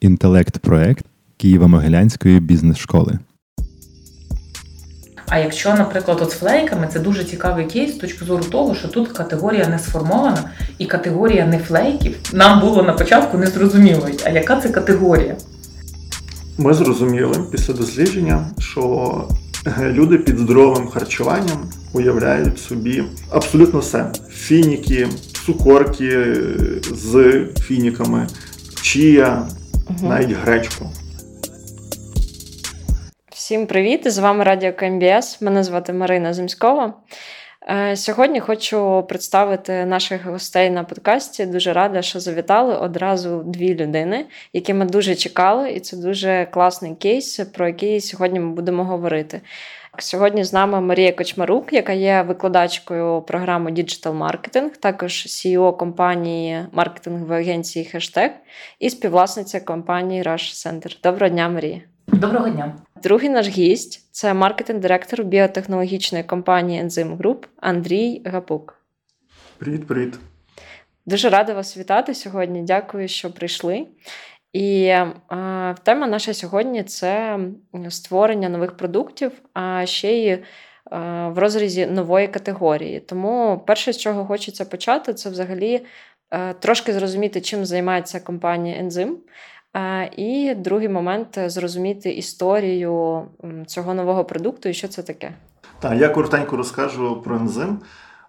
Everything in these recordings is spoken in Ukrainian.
інтелект-проект Києво-Могилянської бізнес-школи. А якщо, наприклад, от з флейками, це дуже цікавий кейс з точки зору того, що тут категорія не сформована і категорія не флейків нам було на початку незрозуміло. А яка це категорія? Ми зрозуміли після дослідження, що люди під здоровим харчуванням уявляють собі абсолютно все: фініки, цукорки з фініками, чія, угу. навіть гречку. Всім привіт! З вами Радіо КМБС. Мене звати Марина Земськова. Е, сьогодні хочу представити наших гостей на подкасті. Дуже рада, що завітали одразу дві людини, які ми дуже чекали, і це дуже класний кейс, про який сьогодні ми будемо говорити. Сьогодні з нами Марія Кочмарук, яка є викладачкою програми Digital Marketing, також CEO компанії маркетингової агенції Хештег і співвласниця компанії Rush Center. Доброго дня, Марія! Доброго дня. Другий наш гість це маркетинг-директор біотехнологічної компанії Enzyme Group Андрій Гапук. Привіт, привіт. Дуже рада вас вітати сьогодні. Дякую, що прийшли. І е, тема наша сьогодні це створення нових продуктів, а ще й е, в розрізі нової категорії. Тому перше, з чого хочеться почати, це взагалі е, трошки зрозуміти, чим займається компанія Enzyme. І другий момент зрозуміти історію цього нового продукту і що це таке. Так, я коротенько розкажу про ензим.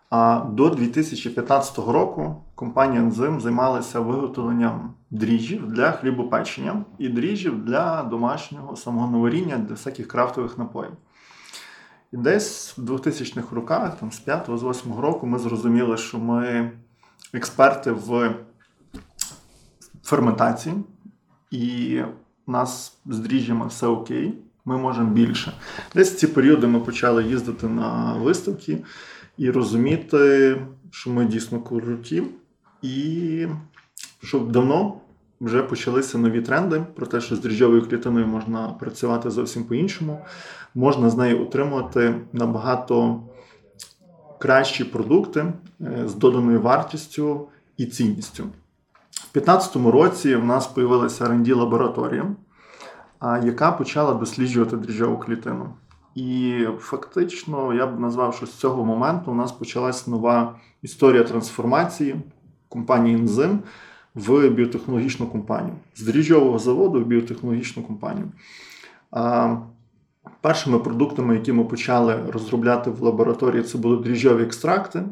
А до 2015 року компанія Ензим займалася виготовленням дріжджів для хлібопечення і дріжджів для домашнього самогоноваріння для всяких крафтових напоїв. І десь в 2000-х роках, там з 5-8 року, ми зрозуміли, що ми експерти в ферментації. І у нас з дріжджами все окей, ми можемо більше. Десь в ці періоди ми почали їздити на виставки і розуміти, що ми дійсно круті, і що давно вже почалися нові тренди про те, що з дріжджовою клітиною можна працювати зовсім по-іншому, можна з нею отримувати набагато кращі продукти е, з доданою вартістю і цінністю. У 2015 році в нас з'явилася rd лабораторія, яка почала досліджувати дріжджову клітину. І фактично я б назвав, що з цього моменту у нас почалась нова історія трансформації компанії Ензим в біотехнологічну компанію з дріжджового заводу в біотехнологічну компанію. А Першими продуктами, які ми почали розробляти в лабораторії, це були дріжджові екстракти.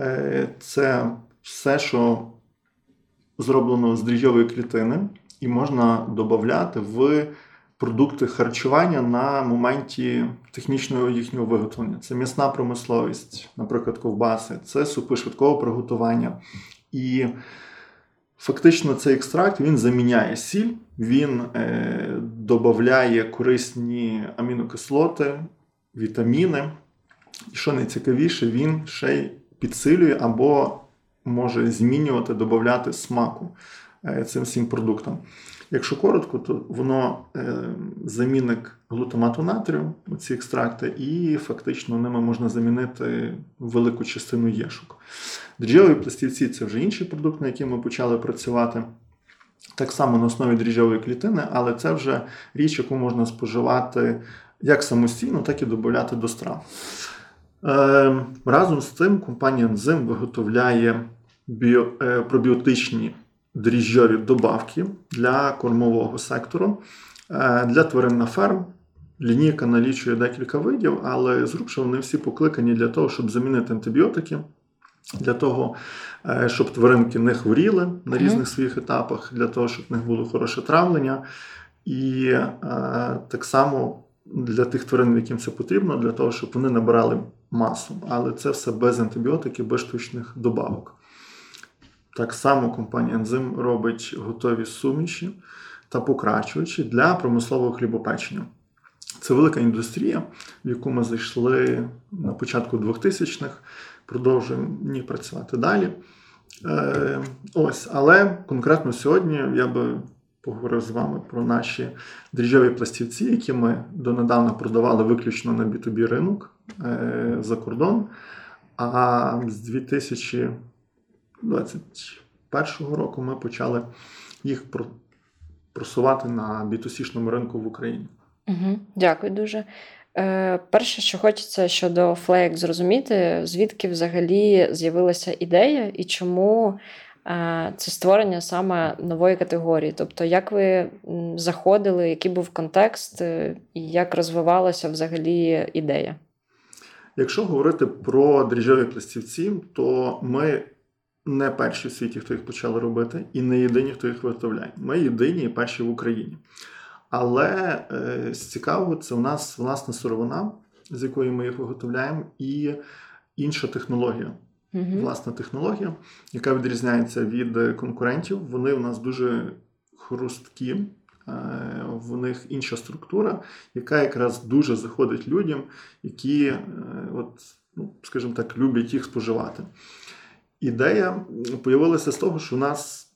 Е, це все, що зроблено з дріжджової клітини, і можна додати в продукти харчування на моменті технічного їхнього виготовлення. Це м'ясна промисловість, наприклад, ковбаси, це супи швидкого приготування. І фактично цей екстракт він заміняє сіль, він е, додає корисні амінокислоти, вітаміни. І що найцікавіше, він ще й підсилює або може змінювати, додати смаку е, цим всім продуктам. Якщо коротко, то воно е, замінник глутамату натрію, ці екстракти, і фактично ними можна замінити велику частину єшок. Дріжджові пластівці це вже інший продукт, на який ми почали працювати. Так само на основі дріжджової клітини, але це вже річ, яку можна споживати як самостійно, так і додати до страв. Е, разом з тим, компанія Enzyme виготовляє біо, е, пробіотичні дріжджові добавки для кормового сектору. Е, для тварин на ферм. Лінійка налічує декілька видів, але зрубше вони всі покликані для того, щоб замінити антибіотики, для того, щоб тваринки не хворіли на різних своїх етапах, для того, щоб в них було хороше травлення. І е, так само для тих тварин, яким це потрібно, для того, щоб вони набирали масу. Але це все без антибіотиків, без штучних добавок. Так само компанія Enzyme робить готові суміші та покрачувачі для промислового хлібопечення. Це велика індустрія, в яку ми зайшли на початку 2000-х, продовжуємо ні працювати далі. Е, Ось, Але конкретно сьогодні я би поговорив з вами про наші дріжджові пластівці, які ми донедавна продавали виключно на B2B ринок е, за кордон. А з 2021 року ми почали їх просувати на B2C-шному ринку в Україні. Угу, Дякую дуже. Е, Перше, що хочеться щодо Flake зрозуміти, звідки взагалі з'явилася ідея і чому е, це створення саме нової категорії. Тобто, як ви заходили, який був контекст, е, і як розвивалася взагалі ідея? Якщо говорити про дріжджові пластівці, то ми не перші в світі, хто їх почали робити, і не єдині, хто їх виготовляє. Ми єдині і перші в Україні. Але е, з цікавого, це у нас власна сировина, з якої ми їх виготовляємо, і інша технологія. Угу. Власна технологія, яка відрізняється від конкурентів. Вони у нас дуже хрусткі, е, в них інша структура, яка якраз дуже заходить людям, які, е, от, ну, скажімо так, люблять їх споживати. Ідея появилася з того, що у нас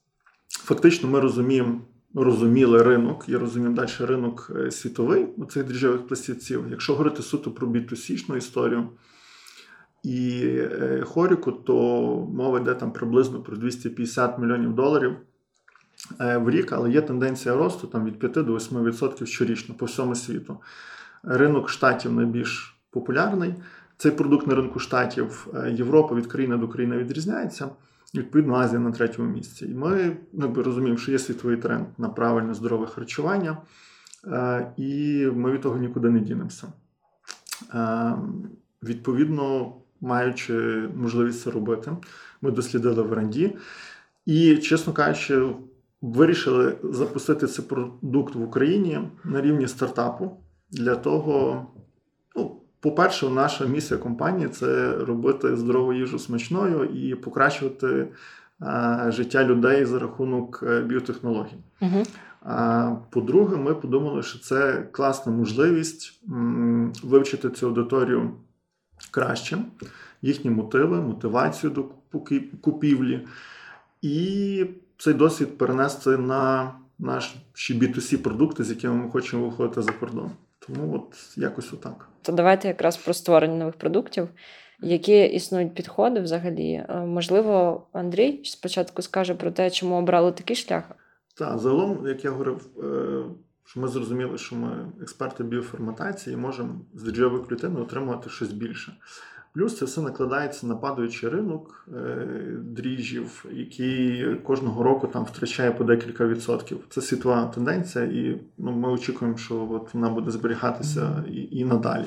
фактично ми розуміємо розуміли ринок і розуміємо далі ринок е, світовий у цих дріжджових пластівців. Якщо говорити суто про бітусічну історію і е, хоріку, то мова йде там приблизно про 250 мільйонів доларів е, в рік, але є тенденція росту там від 5 до 8% щорічно по всьому світу. Ринок штатів найбільш популярний. Цей продукт на ринку штатів Європа від країни до країни відрізняється. Відповідно, Азія на третьому місці. І ми якби, розуміємо, що є світовий тренд на правильне здорове харчування, е, і ми від того нікуди не дінемося. Е, відповідно, маючи можливість це робити, ми дослідили в Ранді і, чесно кажучи, вирішили запустити цей продукт в Україні на рівні стартапу для того. По-перше, наша місія компанії це робити здорову їжу смачною і покращувати а, життя людей за рахунок е, біотехнологій. Угу. А, По-друге, ми подумали, що це класна можливість вивчити цю аудиторію краще, їхні мотиви, мотивацію до купівлі, і цей досвід перенести на наші B2C продукти, з якими ми хочемо виходити за кордон. Тому от якось отак. То давайте якраз про створення нових продуктів. Які існують підходи взагалі? Е, можливо, Андрій спочатку скаже про те, чому обрали такий шлях? Так, загалом, як я говорив, е, що ми зрозуміли, що ми експерти біоформатації можемо з дріжджової клітини отримувати щось більше. Плюс це все накладається на падаючий ринок е, дріжджів, який кожного року там втрачає по декілька відсотків. Це світова тенденція, і ну, ми очікуємо, що от вона буде зберігатися і, і надалі.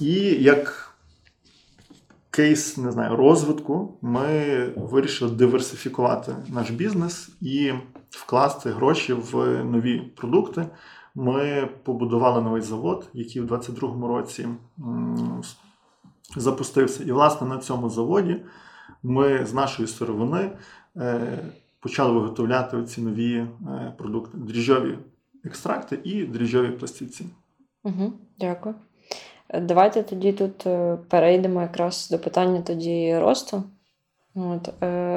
І як кейс не знаю, розвитку, ми вирішили диверсифікувати наш бізнес і вкласти гроші в нові продукти. Ми побудували новий завод, який в 2022 році запустився. І, власне, на цьому заводі ми з нашої сировини е, почали виготовляти ці нові е, продукти: дріжджові екстракти і дріжджові пластівці. Угу, Дякую. Давайте тоді тут е, перейдемо якраз до питання тоді росту. От,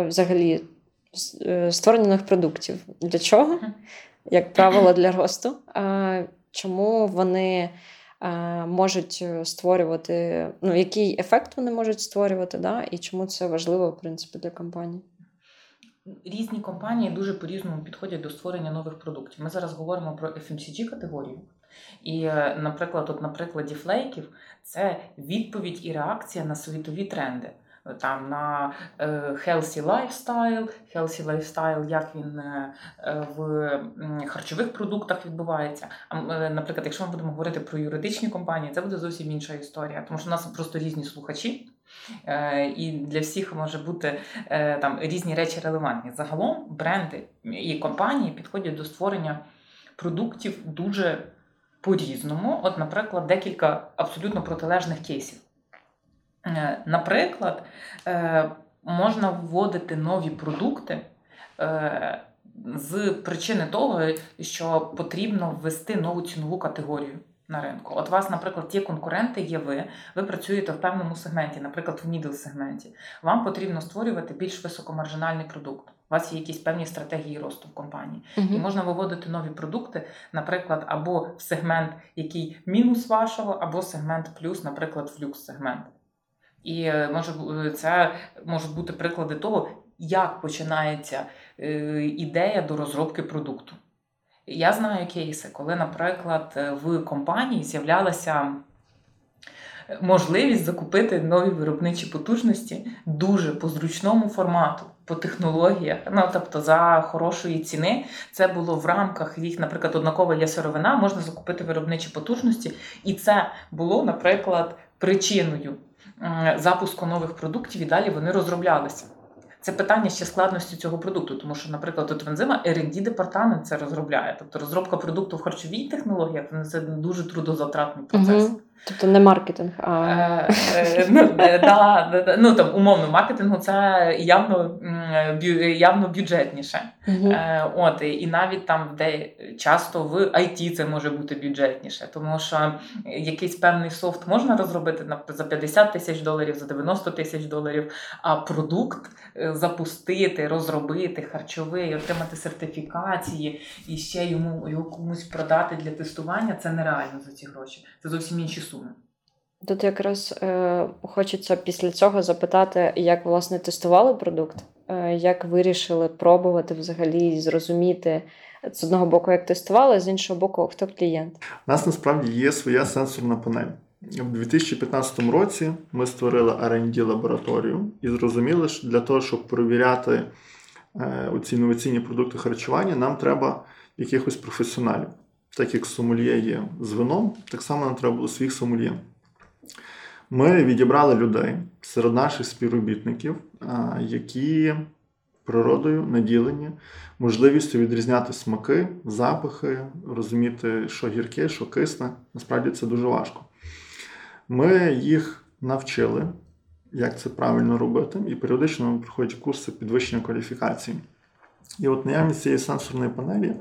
Взагалі, створення нових продуктів. Для чого? Як правило, для росту. Чому вони можуть е, створювати, ну, який ефект вони можуть створювати, да? і чому це важливо, в принципі, для компанії? Різні компанії дуже по-різному підходять до створення нових продуктів. Ми зараз говоримо про FMCG категорію. І, е, наприклад, от на прикладі флейків це відповідь і реакція на світові тренди там на е, healthy lifestyle, healthy lifestyle, як він е, в харчових продуктах відбувається. Наприклад, якщо ми будемо говорити про юридичні компанії, це буде зовсім інша історія, тому що у нас просто різні слухачі. Е, і для всіх може бути там різні речі релевантні. Загалом бренди і компанії підходять до створення продуктів дуже по-різному. От, наприклад, декілька абсолютно протилежних кейсів. Е, наприклад, е, можна вводити нові продукти е, з причини того, що потрібно ввести нову цінову категорію на ринку. От у вас, наприклад, ті конкуренти є ви, ви працюєте в певному сегменті, наприклад, в мідл сегменті. Вам потрібно створювати більш високомаржинальний продукт. У вас є якісь певні стратегії росту в компанії, uh і можна виводити нові продукти, наприклад, або в сегмент, який мінус вашого, або сегмент плюс, наприклад, в люкс сегмент. І е, може е, це можуть бути приклади того, як починається е, ідея до розробки продукту. Я знаю кейси, коли, наприклад, в компанії з'являлася можливість закупити нові виробничі потужності дуже по зручному формату, по технологіях. Ну тобто за хорошої ціни це було в рамках їх, наприклад, однакова є сировина, можна закупити виробничі потужності, і це було, наприклад, причиною запуску нових продуктів і далі вони розроблялися. Це питання ще складності цього продукту, тому що, наприклад, от вензима ензима R&D департамент це розробляє. Тобто розробка продукту в харчовій технології це дуже трудозатратний процес. Угу. Тобто не маркетинг, а е, е, ну, е, ну там умовно маркетингу це явно явно бюджетніше. От і навіть там, де часто в IT це може бути бюджетніше, тому що якийсь певний софт можна розробити за 50 тисяч доларів, за 90 тисяч доларів, а продукт запустити, розробити харчовий, отримати сертифікації і ще йому його комусь продати для тестування це нереально за ці гроші. Це зовсім інші суми. Тут якраз е, хочеться після цього запитати, як власне тестували продукт, е, як вирішили пробувати взагалі зрозуміти з одного боку, як тестували, з іншого боку, хто клієнт. У нас насправді є своя сенсорна панель. У 2015 році ми створили R&D лабораторію і зрозуміли, що для того, щоб перевіряти е, ці інноваційні продукти харчування, нам треба якихось професіоналів. Так як сомельє є з вином, так само нам треба було своїх сомельє. Ми відібрали людей серед наших співробітників, які природою наділені можливістю відрізняти смаки, запахи, розуміти, що гірке, що кисне. Насправді це дуже важко. Ми їх навчили, як це правильно робити, і періодично проходять курси підвищення кваліфікації. І от наявність цієї сенсорної панелі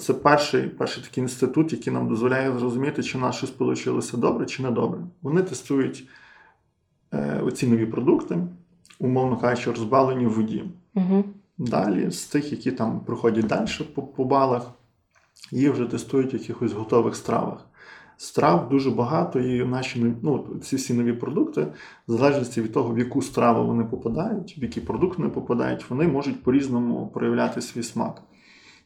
це перший перший такий інститут, який нам дозволяє зрозуміти, чи в нас щось вийшло добре чи не добре. Вони тестують е, оці нові продукти, умовно кажучи, розбавлені в воді. Угу. Далі, з тих, які там проходять далі по, по балах, їх вже тестують в якихось готових стравах. Страв дуже багато, і наші ну, ці всі нові продукти, в залежності від того, в яку страву вони попадають, в який продукт вони попадають, вони можуть по-різному проявляти свій смак.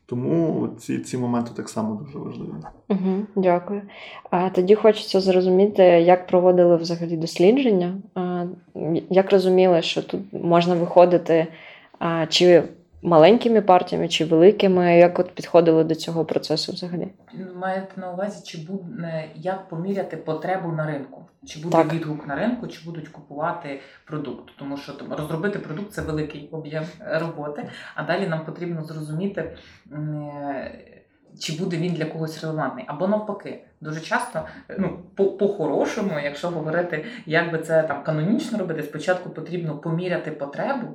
Тому ці ці моменти так само дуже важливі. Угу, Дякую. А тоді хочеться зрозуміти, як проводили взагалі дослідження, як розуміли, що тут можна виходити чи маленькими партіями, чи великими, як от підходили до цього процесу взагалі? Маєте на увазі, чи буде як поміряти потребу на ринку? Чи буде так. відгук на ринку, чи будуть купувати продукт? Тому що там, розробити продукт це великий об'єм роботи, а далі нам потрібно зрозуміти. Чи буде він для когось релевантний, або навпаки, дуже часто, ну по-хорошому, якщо говорити, як би це там канонічно робити, спочатку потрібно поміряти потребу,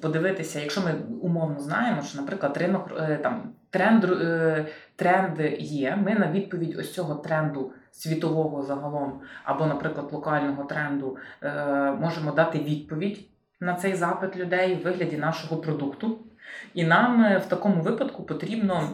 подивитися, якщо ми умовно знаємо, що, наприклад, ринок е, там тренд е, тренд є. Ми на відповідь ось цього тренду світового загалом, або, наприклад, локального тренду, е, можемо дати відповідь на цей запит людей в вигляді нашого продукту. І нам в такому випадку потрібно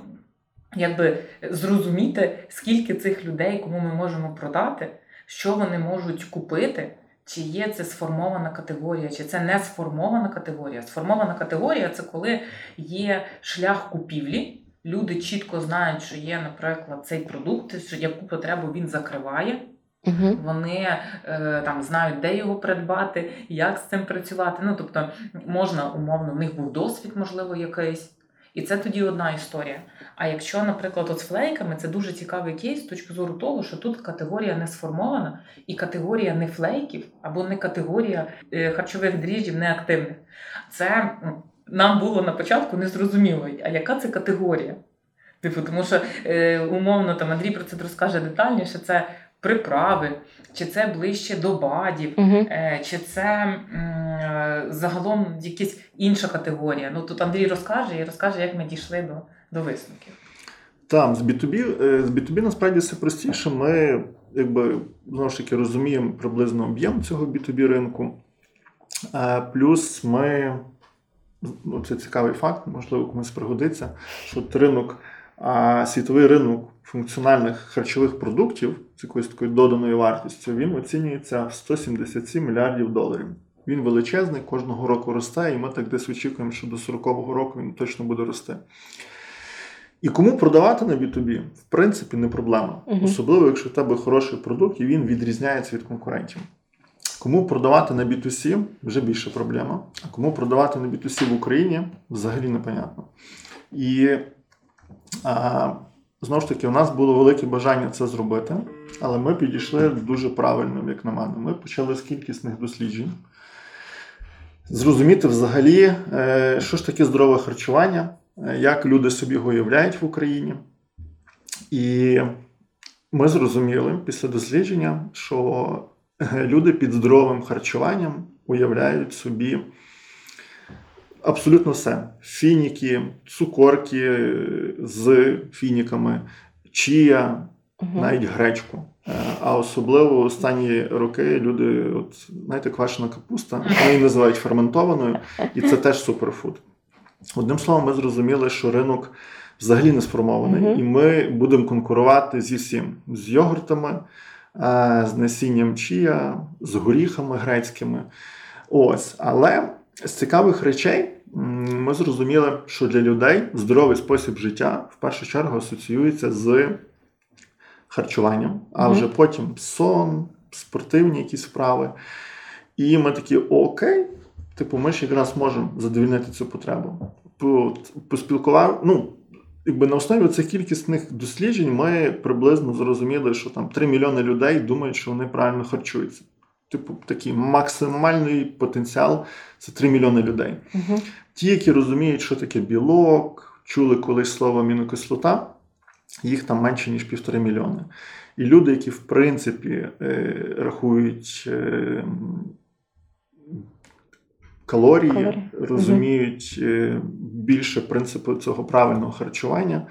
якби зрозуміти, скільки цих людей, кому ми можемо продати, що вони можуть купити. Чи є це сформована категорія, чи це не сформована категорія. Сформована категорія це коли є шлях купівлі. Люди чітко знають, що є, наприклад, цей продукт, що яку потребу він закриває. Угу. Вони е, там знають, де його придбати, як з цим працювати. Ну тобто можна умовно, в них був досвід, можливо, якийсь. І це тоді одна історія. А якщо, наприклад, от з флейками, це дуже цікавий кейс з точки зору того, що тут категорія не сформована, і категорія не флейків або не категорія е, харчових дріжджів неактивних. Це нам було на початку незрозуміло, а яка це категорія? Типу, тому що е, умовно там Андрій про це розкаже детальніше. Це приправи, чи це ближче до бадів, угу. чи це е, загалом якась інша категорія. Ну тут Андрій розкаже і розкаже, як ми дійшли до до висновків. Там з B2B, е, з B2B насправді все простіше. Ми якби знову ж таки розуміємо приблизно об'єм цього B2B ринку. Плюс ми, ну це цікавий факт, можливо, комусь пригодиться, що ринок, світовий ринок функціональних харчових продуктів з якоюсь такою доданою вартістю, він оцінюється в 177 мільярдів доларів. Він величезний, кожного року росте, і ми так десь очікуємо, що до 40-го року він точно буде рости. І кому продавати на B2B, в принципі, не проблема. Мгм. Особливо, якщо в тебе хороший продукт і він відрізняється від конкурентів. Кому продавати на B2C вже більше проблема. А кому продавати на B2C в Україні взагалі непонятно. І а, знову ж таки, у нас було велике бажання це зробити, але ми підійшли дуже правильно, як на мене. Ми почали з кількісних досліджень. Зрозуміти взагалі, е, що ж таке здорове харчування, як люди собі його уявляють в Україні. І ми зрозуміли після дослідження, що е, люди під здоровим харчуванням уявляють собі абсолютно все: фініки, цукорки е, з фініками, чія, Мгм. навіть гречку. Е, А особливо останні роки люди, от знаєте, квашена капуста, вони її називають ферментованою, і це теж суперфуд. Одним словом, ми зрозуміли, що ринок взагалі не сформований, Мгм. і ми будемо конкурувати зі всім: з йогуртами, е, з насінням чія, з горіхами грецькими. Ось, але з цікавих речей ми зрозуміли, що для людей здоровий спосіб життя в першу чергу асоціюється з харчуванням, а вже потім сон, спортивні якісь вправи. І ми такі окей, типу, ми ж якраз можемо задовільнити цю потребу. Поспілкував, ну, якби на основі цих кількісних досліджень ми приблизно зрозуміли, що там 3 мільйони людей думають, що вони правильно харчуються. Типу, такий максимальний потенціал це 3 мільйони людей. Мгм. Ті, які розуміють, що таке білок, чули колись слово амінокислота, їх там менше, ніж півтори мільйони. І люди, які в принципі е, рахують е, калорії, Калорії. розуміють е, більше принципу цього правильного харчування,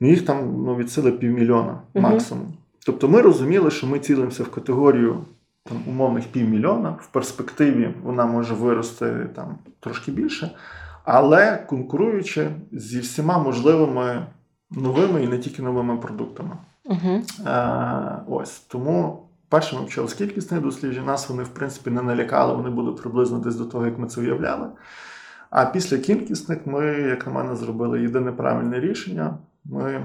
ну їх там ну, від сили півмільйона максимум. Тобто ми розуміли, що ми цілимося в категорію там, умовних півмільйона. В перспективі вона може вирости там трошки більше, але конкуруючи зі всіма можливими новими і не тільки новими продуктами. Мгм. Е, ось тому перше ми почали з кількісних досліджень. Нас вони в принципі не налякали, вони були приблизно десь до того, як ми це уявляли. А після кількісних ми, як на мене, зробили єдине правильне рішення. Ми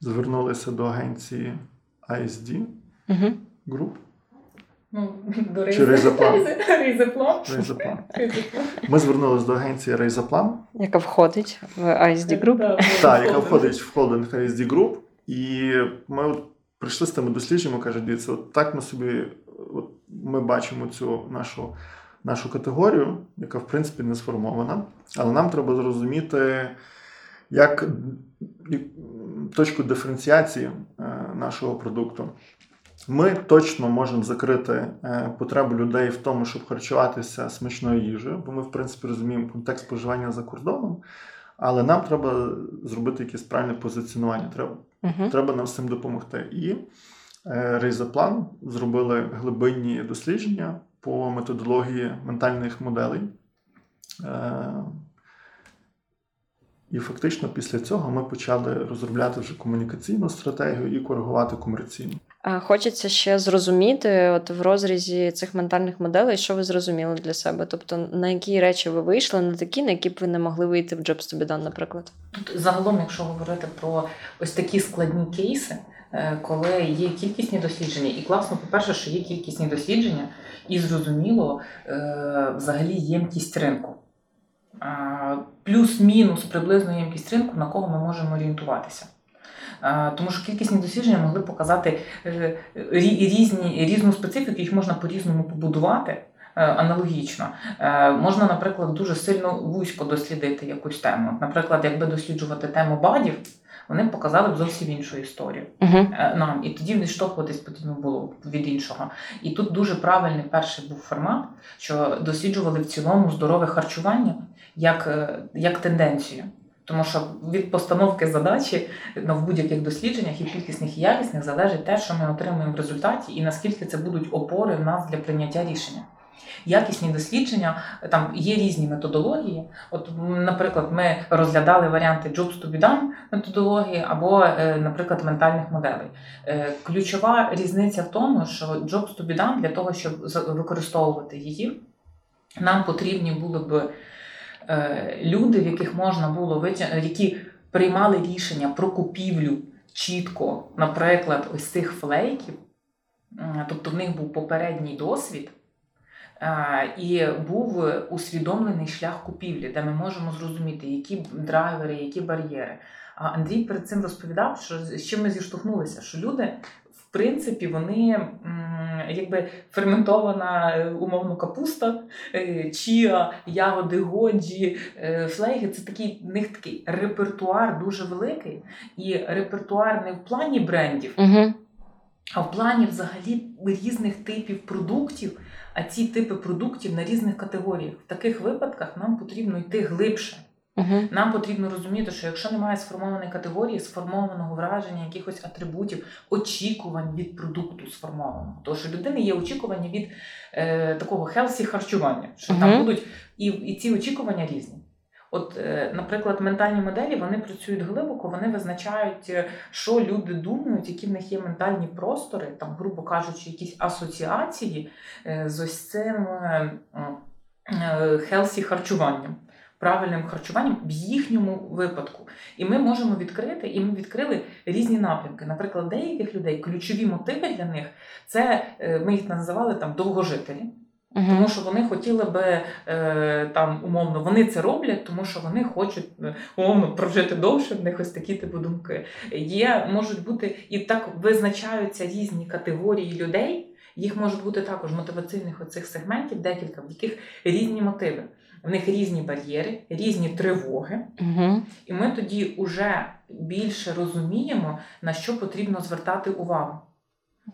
звернулися до агенції ISD. Group. Ну, до Рейзаплан? Ми звернулися до агенції Рейзаплан, Яка входить в ISD Group. Да, та, яка входить в холдинг ISD Group. І ми от прийшли з тими дослідженнями, кажуть, дивіться, от так ми собі, от ми бачимо цю нашу, нашу категорію, яка в принципі не сформована. Але нам треба зрозуміти, як точку диференціації е, нашого продукту. Ми точно можемо закрити е, потребу людей в тому, щоб харчуватися смачною їжею, бо ми, в принципі, розуміємо контекст споживання за кордоном. Але нам треба зробити якесь правильне позиціонування. Треба, Мгм. треба нам з цим допомогти. І Рейзоплан Рейзаплан зробили глибинні дослідження по методології ментальних моделей. Е, і фактично після цього ми почали розробляти вже комунікаційну стратегію і коригувати комерційну. Хочеться ще зрозуміти, от в розрізі цих ментальних моделей, що ви зрозуміли для себе. Тобто, на які речі ви вийшли, на такі, на які б ви не могли вийти в Jobs to be done, наприклад. Тут загалом, якщо говорити про ось такі складні кейси, е, коли є кількісні дослідження, і класно, по-перше, що є кількісні дослідження, і зрозуміло е, взагалі ємкість ринку. Плюс-мінус приблизно ємкість ринку, на кого ми можемо орієнтуватися. Тому що кількісні дослідження могли показати е, різні, різну специфіку, їх можна по-різному побудувати е, аналогічно. Е, Можна, наприклад, дуже сильно вузько дослідити якусь тему. Наприклад, якби досліджувати тему бадів, вони б показали б зовсім іншу історію е, нам, і тоді відштовхуватись потрібно було від іншого. І тут дуже правильний перший був формат, що досліджували в цілому здорове харчування як, як тенденцію. Тому що від постановки задачі ну, в будь-яких дослідженнях і кількісних і якісних залежить те, що ми отримуємо в результаті, і наскільки це будуть опори в нас для прийняття рішення. Якісні дослідження, там є різні методології. От, наприклад, ми розглядали варіанти Jobs to be done методології або, е, наприклад, ментальних моделей. Е, Ключова різниця в тому, що Jobs to be done для того, щоб використовувати її, нам потрібні були б люди, в яких можна було витягнути, які приймали рішення про купівлю чітко, наприклад, ось цих флейків, тобто в них був попередній досвід. е, І був усвідомлений шлях купівлі, де ми можемо зрозуміти, які драйвери, які бар'єри. А Андрій перед цим розповідав, що з чим ми зіштовхнулися, що люди, в принципі, вони якби ферментована е, умовно капуста, е, чіа, ягоди годжі, е, флейги це такий в них такий репертуар дуже великий. І репертуар не в плані брендів, Угу. а в плані взагалі різних типів продуктів, а ці типи продуктів на різних категоріях. В таких випадках нам потрібно йти глибше. Угу. Нам потрібно розуміти, що якщо немає сформованої категорії, сформованого враження, якихось атрибутів, очікувань від продукту сформованого, тому що людини є очікування від е, такого хелсі харчування, що там будуть і, і ці очікування різні. От, е, наприклад, ментальні моделі вони працюють глибоко, вони визначають, е, що люди думають, які в них є ментальні простори, там, грубо кажучи, якісь асоціації е, з ось цим е, е, хелсі харчуванням правильним харчуванням в їхньому випадку. І ми можемо відкрити, і ми відкрили різні напрямки. Наприклад, деяких людей ключові мотиви для них це е, ми їх називали там довгожителі. Тому Угу. що вони хотіли би е, там умовно, вони це роблять, тому що вони хочуть е, умовно прожити довше. В них ось такі типу думки. Є можуть бути і так визначаються різні категорії людей. Їх можуть бути також мотиваційних оцих сегментів, декілька, в яких різні мотиви. В них різні бар'єри, різні тривоги. Угу. І ми тоді вже більше розуміємо, на що потрібно звертати увагу.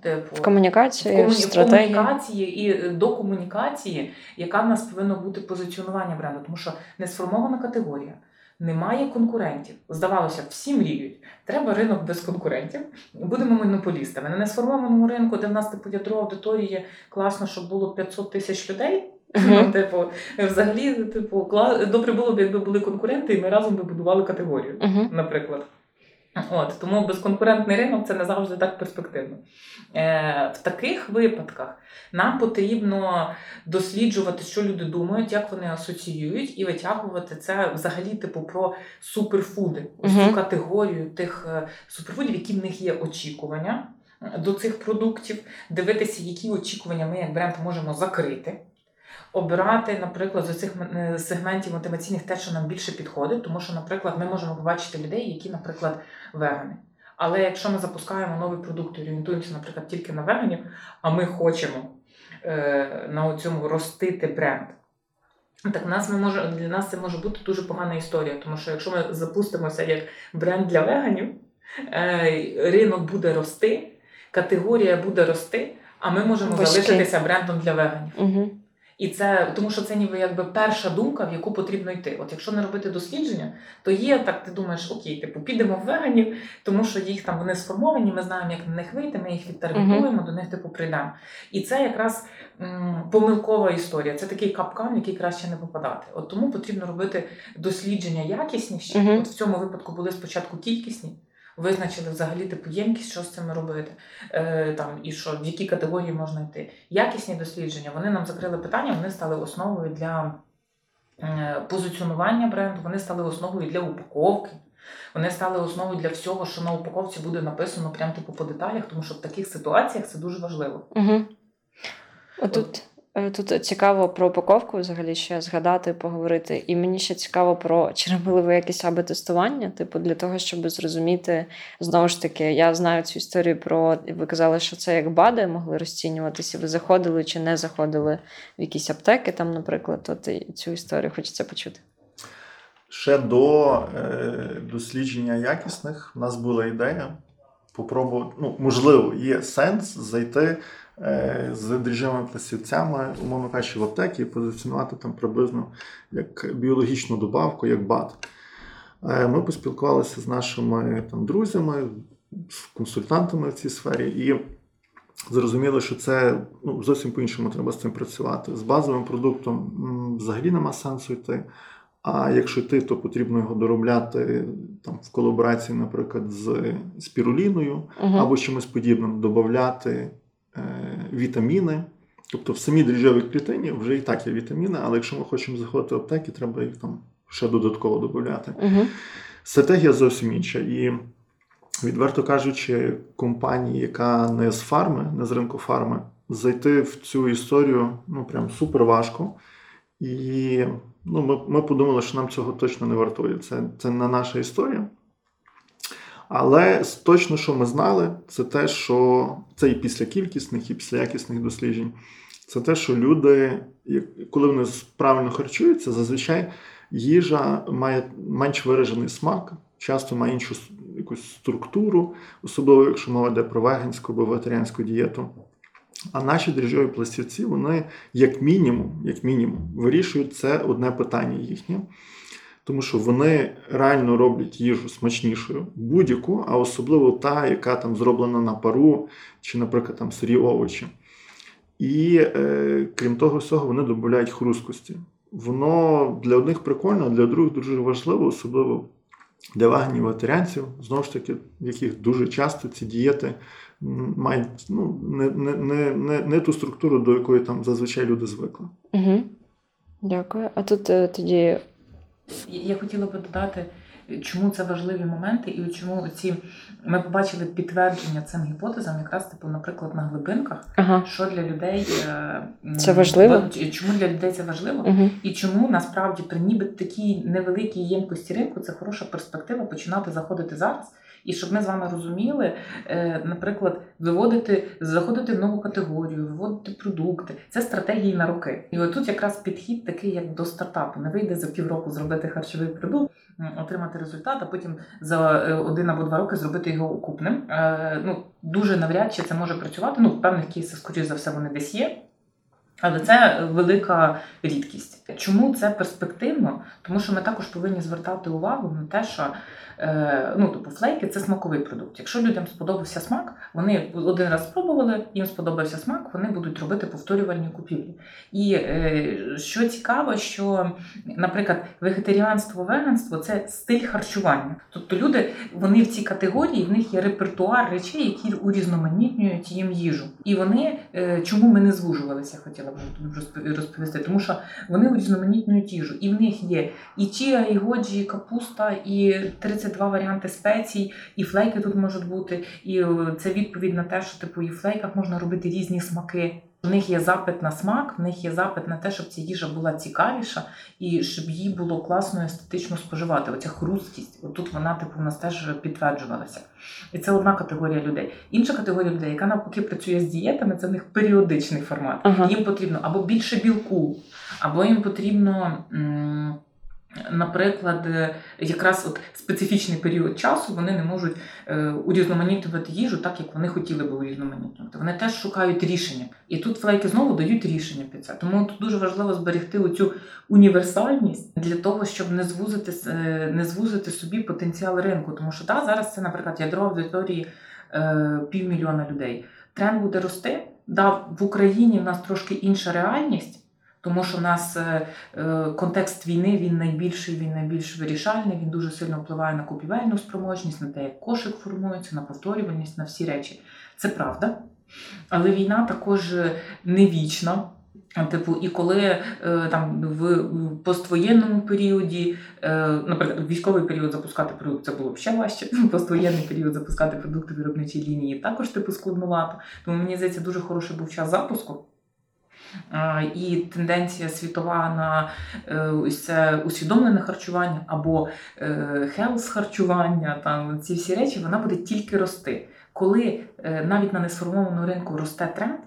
Типу, В комунікації, в, комуні... в комунікації і е, до комунікації, яка в нас повинно бути позиціонування бренду, тому що не сформована категорія, немає конкурентів. Здавалося, всі мріють. Треба ринок без конкурентів. Будемо монополістами. На несформованому ринку, де в нас типу ядро аудиторії класно, щоб було 500 тисяч людей. Мгм. Ну, типу, взагалі, типу, кла- добре було б, якби були конкуренти, і ми разом би будували категорію Угу. наприклад. От, тому безконкурентний ринок це не завжди так перспективно. Е, в таких випадках нам потрібно досліджувати, що люди думають, як вони асоціюють, і витягувати це взагалі типу про суперфуди, ось Мгм. цю категорію тих е, суперфудів, які в них є очікування е, до цих продуктів, дивитися, які очікування ми як бренд можемо закрити. Обирати, наприклад, з цих сегментів мотиваційних те, що нам більше підходить, тому що, наприклад, ми можемо побачити людей, які, наприклад, вегани. Але якщо ми запускаємо новий продукт і орієнтуємося, наприклад, тільки на веганів, а ми хочемо е, на цьому ростити бренд. Так нас ми може, для нас це може бути дуже погана історія, тому що якщо ми запустимося як бренд для веганів, е, ринок буде рости, категорія буде рости, а ми можемо Важкі. залишитися брендом для веганів. Угу. І це тому, що це ніби якби перша думка, в яку потрібно йти. От якщо не робити дослідження, то є так, ти думаєш, окей, типу підемо в веганів, тому що їх там вони сформовані, ми знаємо, як на них вийти, ми їх відтаргетуємо, до них типу прийдемо. І це якраз м, помилкова історія. Це такий капкан, в який краще не попадати. От тому потрібно робити дослідження якісніші. От в цьому випадку були спочатку кількісні. Визначили взагалі типу ємкість, що з цим робити, е, там і що в які категорії можна йти. Якісні дослідження вони нам закрили питання, вони стали основою для е, позиціонування бренду, вони стали основою для упаковки. Вони стали основою для всього, що на упаковці буде написано прямо типу по деталях, тому що в таких ситуаціях це дуже важливо. Угу. Отут, е, тут цікаво про упаковку взагалі ще згадати, поговорити. І мені ще цікаво про чи робили ви якісь аби тестування, типу, для того, щоб зрозуміти, знову ж таки, я знаю цю історію про ви казали, що це як БАДи могли розцінюватися. Ви заходили чи не заходили в якісь аптеки, там, наприклад, от цю історію хочеться почути. Ще до е, дослідження якісних в нас була ідея попробувати, ну, можливо, є сенс зайти е, з дріжджовими пластівцями, умовно кажучи, в аптеки і позиціонувати там приблизно як біологічну добавку, як БАД. Е, ми поспілкувалися з нашими там, друзями, з консультантами в цій сфері, і зрозуміли, що це ну, зовсім по-іншому треба з цим працювати. З базовим продуктом взагалі нема сенсу йти. А якщо йти, то потрібно його доробляти там в колаборації, наприклад, з спіруліною Угу. або чимось подібним, додати е, вітаміни. Тобто в самій дріжджовій клітині вже і так є вітаміни, але якщо ми хочемо заходити в аптеки, треба їх там ще додатково додати. Угу. стратегія зовсім інша. І, відверто кажучи, компанії, яка не з фарми, не з ринку фарми, зайти в цю історію ну, прям супер важко. І ну, ми ми подумали, що нам цього точно не вартує. Це, Це не наша історія. Але точно, що ми знали, це те, що це і після кількісних, і після якісних досліджень. Це те, що люди, коли вони правильно харчуються, зазвичай їжа має менш виражений смак, часто має іншу якусь структуру, особливо якщо мова йде про веганську або вегетаріанську дієту. А наші дріжджові пластівці, вони, як мінімум, як мінімум, вирішують це одне питання їхнє. Тому що вони реально роблять їжу смачнішою, будь-яку, а особливо та, яка там зроблена на пару, чи, наприклад, там сирі овочі. І е, крім того всього, вони додають хрусткості. Воно для одних прикольно, а для других дуже важливо, особливо для ваганів вегетаріанців, знову ж таки, яких дуже часто ці дієти мають ну, не не, не, не, не ту структуру, до якої там зазвичай люди звикли. Угу. Дякую. А тут е, тоді. Я хотіла би додати, чому це важливі моменти, і чому ці ми побачили підтвердження цим гіпотезам, якраз типу, наприклад, на глибинках, ага. що для людей е, це важливо. Чому для людей це важливо, угу. і чому насправді при ніби такій невеликій ємкості ринку це хороша перспектива починати заходити зараз. І щоб ми з вами розуміли, е, наприклад, виводити, заходити в нову категорію, виводити продукти. Це стратегії на роки. І отут якраз підхід такий, як до стартапу. Не вийде за півроку зробити харчовий продукт, отримати результат, а потім за е, один або два роки зробити його окупним. Е, ну дуже навряд чи це може працювати. Ну, в певних кейсах, скоріш за все, вони десь є. Але це велика рідкість. Чому це перспективно? Тому що ми також повинні звертати увагу на те, що Е, ну, типу, флейки це смаковий продукт. Якщо людям сподобався смак, вони один раз спробували, їм сподобався смак, вони будуть робити повторювальні купівлі. І е, що цікаво, що, наприклад, вегетаріанство, веганство це стиль харчування. Тобто люди вони в цій категорії, в них є репертуар речей, які урізноманітнюють їм їжу. І вони е, чому ми не звужувалися, хотіла б розповісти, тому що вони урізноманітнюють їжу, і в них є і чія, і годжі, і капуста, і 30 два варіанти спецій, і флейки тут можуть бути. І е, це відповідь на те, що типу і в флейках можна робити різні смаки. В них є запит на смак, в них є запит на те, щоб ця їжа була цікавіша і щоб її було класно естетично споживати. Оця хрусткість, отут вона типу в нас теж підтверджувалася. І це одна категорія людей. Інша категорія людей, яка навпаки працює з дієтами, це в них періодичний формат. Ага. Їм потрібно або більше білку, або їм потрібно. М- Наприклад, е, якраз от специфічний період часу вони не можуть е, урізноманітувати їжу так, як вони хотіли би урізноманітнювати. Вони теж шукають рішення. І тут флейки знову дають рішення під це. Тому тут дуже важливо зберегти оцю універсальність для того, щоб не звузити е, не звузити собі потенціал ринку. Тому що да, зараз це, наприклад, ядро аудиторії півмільйона людей. Тренд буде рости. Да, в Україні в нас трошки інша реальність. Тому що в нас е, е, контекст війни він найбільший, він найбільш вирішальний, він дуже сильно впливає на купівельну спроможність, на те, як кошик формується, на повторюваність, на всі речі. Це правда. Але війна також не вічна. Типу, і коли е, там в поствоєнному періоді, наприклад, військовий період запускати продукт, це було б ще важче. Поствоєнний період запускати продукти виробничій лінії також типу складновато. Тому мені здається, дуже хороший був час запуску. І тенденція світова на е, це усвідомлене харчування або хелс харчування, там ці всі речі, вона буде тільки рости. Коли е, навіть на несформованому ринку росте тренд,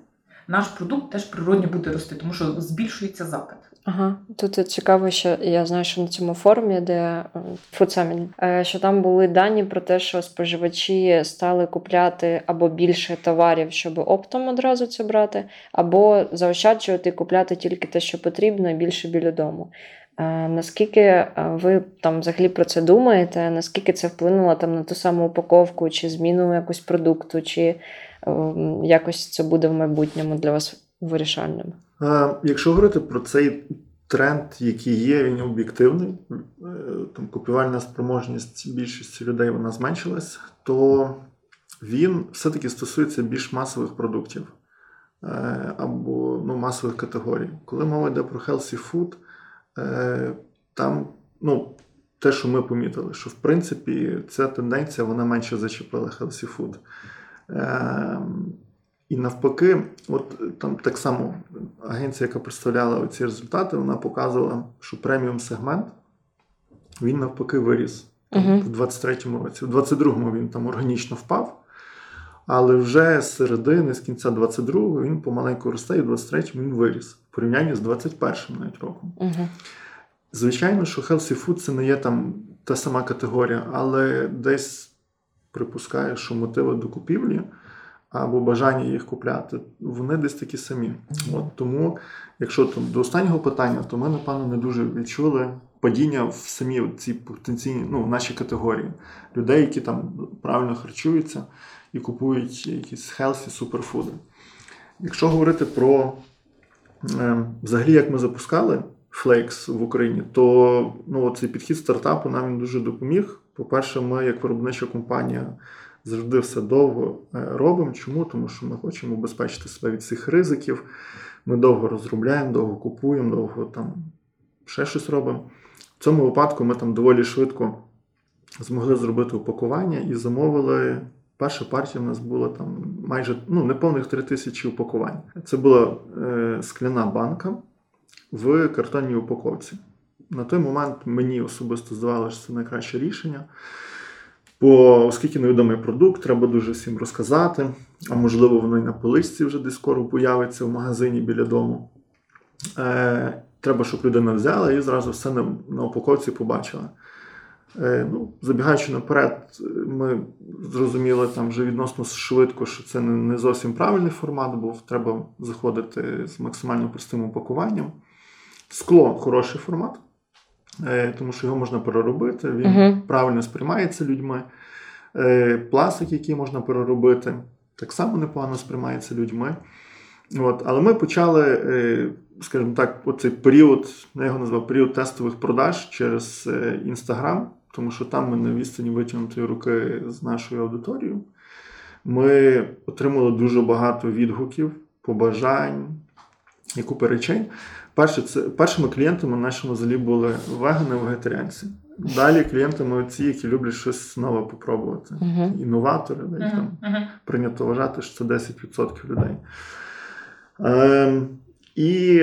наш продукт теж природньо буде рости, тому що збільшується запит. Ага, тут цікаво, що я знаю, що на цьому форумі, де е, Summit, е, що там були дані про те, що споживачі стали купляти або більше товарів, щоб оптом одразу це брати, або заощаджувати і купляти тільки те, що потрібно, і більше біля дому. Е, наскільки ви там взагалі про це думаєте? Наскільки це вплинуло там на ту саму упаковку, чи зміну якусь продукту, чи якось це буде в майбутньому для вас вирішальним? Якщо говорити про цей тренд, який є, він об'єктивний, е, там купівальна спроможність більшості людей вона зменшилась, то він все-таки стосується більш масових продуктів е, або ну, масових категорій. Коли мова йде про healthy food, е, там ну, те, що ми помітили, що в принципі ця тенденція вона менше зачепила healthy food. Е, і навпаки, от там так само агенція, яка представляла ці результати, вона показувала, що преміум сегмент він навпаки виріс Мгм. в 23-му році. У 22-му він там органічно впав. Але вже з середини, з кінця 22-го він помаленьку росте, і в 23-му він виріс в порівнянні з 21-м навіть роком. Мгм. Звичайно, що healthy food це не є там та сама категорія, але десь припускаю, що мотиви до купівлі або бажання їх купляти, вони десь такі самі. От тому, якщо там до останнього питання, то ми, напевно, не дуже відчули падіння в самі ці потенційні, ну, в наші категорії людей, які там правильно харчуються і купують якісь healthy суперфуди. Якщо говорити про е, взагалі, як ми запускали Flakes в Україні, то ну, цей підхід стартапу нам він дуже допоміг. По-перше, ми, як виробнича компанія, завжди все довго е, робимо. Чому? Тому що ми хочемо убезпечити себе від цих ризиків. Ми довго розробляємо, довго купуємо, довго там ще щось робимо. В цьому випадку ми там доволі швидко змогли зробити упакування і замовили. Перша партія в нас була там майже ну, неповних 3 тисячі упакувань. Це була е, скляна банка в картонній упаковці. На той момент мені особисто здавалося, що це найкраще рішення. Бо оскільки невідомий продукт, треба дуже всім розказати, а можливо, воно і на поличці вже десь скоро появиться в магазині біля дому. Е, треба, щоб людина взяла і зразу все на, на упаковці побачила. Е, ну, забігаючи наперед, ми зрозуміли там вже відносно швидко, що це не, не зовсім правильний формат, бо треба заходити з максимально простим упакуванням. Скло хороший формат, тому що його можна переробити, він Мгм. правильно сприймається людьми. Е, Пластик, який можна переробити, так само непогано сприймається людьми. От, але ми почали, е, скажімо так, оцей період, я його назвав період тестових продаж через Інстаграм, тому що там ми на відстані витягнутої руки з нашою аудиторією. Ми отримали дуже багато відгуків, побажань і купи речей. Перше, це, першими клієнтами нашими взагалі були вегани, вегетаріанці. Далі клієнтами ці, які люблять щось нове попробувати. Мгм. Інноватори, да, і там мгм. прийнято вважати, що це 10% людей. Ем, і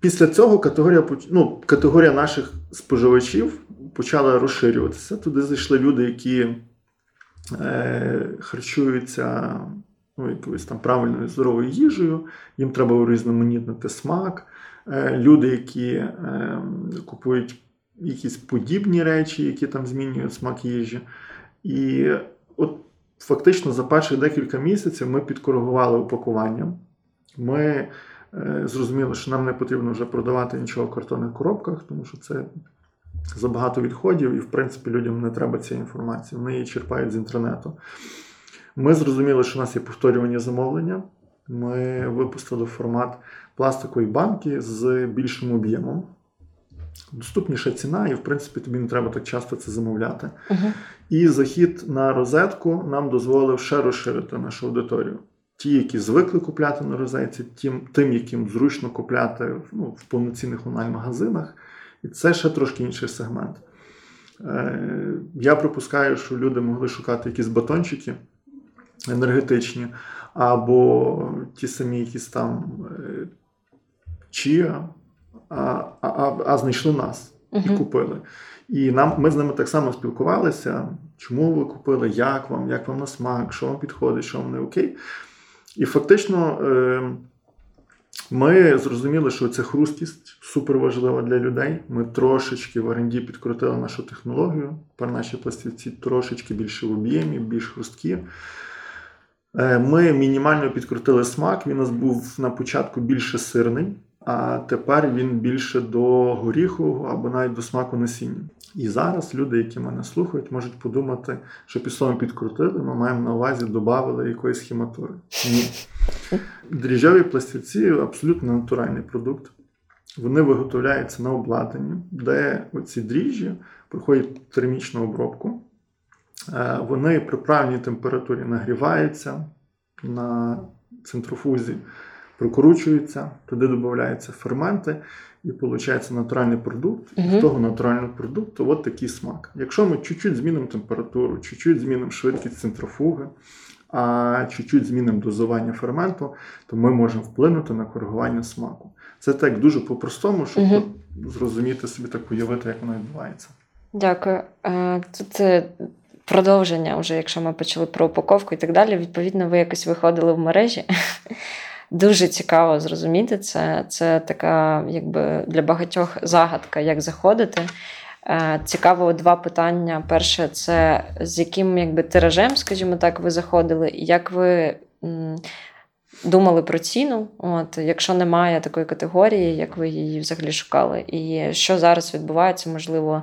після цього категорія, ну, категорія наших споживачів почала розширюватися. Туди зайшли люди, які е, харчуються ну, якоюсь там правильною здоровою їжею, їм треба урізноманітнити смак. Е, люди, які е, купують якісь подібні речі, які там змінюють смак їжі. І от фактично за перших декілька місяців ми підкоригували упакування. Ми е, зрозуміли, що нам не потрібно вже продавати нічого в картонних коробках, тому що це забагато відходів, і, в принципі, людям не треба цієї інформації. Вони її черпають з інтернету. Ми зрозуміли, що у нас є повторювані замовлення. Ми випустили формат пластикової банки з більшим об'ємом. Доступніша ціна, і, в принципі, тобі не треба так часто це замовляти. Мгм. І захід на розетку нам дозволив ще розширити нашу аудиторію. Ті, які звикли купляти на розетці, тим, тим яким зручно купляти ну, в повноцінних онлайн-магазинах. І це ще трошки інший сегмент. Е, я припускаю, що люди могли шукати якісь батончики енергетичні, або ті самі якісь там е, чія, а, а, а, знайшли нас і купили. І нам, ми з ними так само спілкувалися, чому ви купили, як вам, як вам на смак, що вам підходить, що вам не окей. І фактично е, ми зрозуміли, що ця хрусткість супер важлива для людей. Ми трошечки в R&D підкрутили нашу технологію. Тепер наші пластівці трошечки більше в об'ємі, більш хрусткі. Е, Ми мінімально підкрутили смак. Він у нас був на початку більше сирний, а тепер він більше до горіху або навіть до смаку насіння. І зараз люди, які мене слухають, можуть подумати, що під словом підкрутили, ми маємо на увазі додали якоїсь хіматури. Ні. Дріжджові пластівці абсолютно натуральний продукт. Вони виготовляються на обладнанні, де оці дріжджі проходять термічну обробку. Е, Вони при правильній температурі нагріваються на центрофузі, прокручуються, туди додаються ферменти, і виходить натуральний продукт. І Мгм. з того натурального продукту от такий смак. Якщо ми чуть-чуть змінимо температуру, чуть-чуть змінимо швидкість центрофуги, а чуть-чуть змінимо дозування ферменту, то ми можемо вплинути на коригування смаку. Це так дуже по-простому, щоб Мгм. зрозуміти собі так уявити, як воно відбувається. Дякую. Е, Тут е, продовження, вже якщо ми почали про упаковку і так далі. Відповідно, ви якось виходили в мережі. Дуже цікаво зрозуміти це. Це така, якби для багатьох загадка, як заходити. Е, Цікаво два питання. Перше, це з яким якби тиражем, скажімо так, ви заходили, і як ви думали про ціну? От, якщо немає такої категорії, як ви її взагалі шукали, і що зараз відбувається, можливо,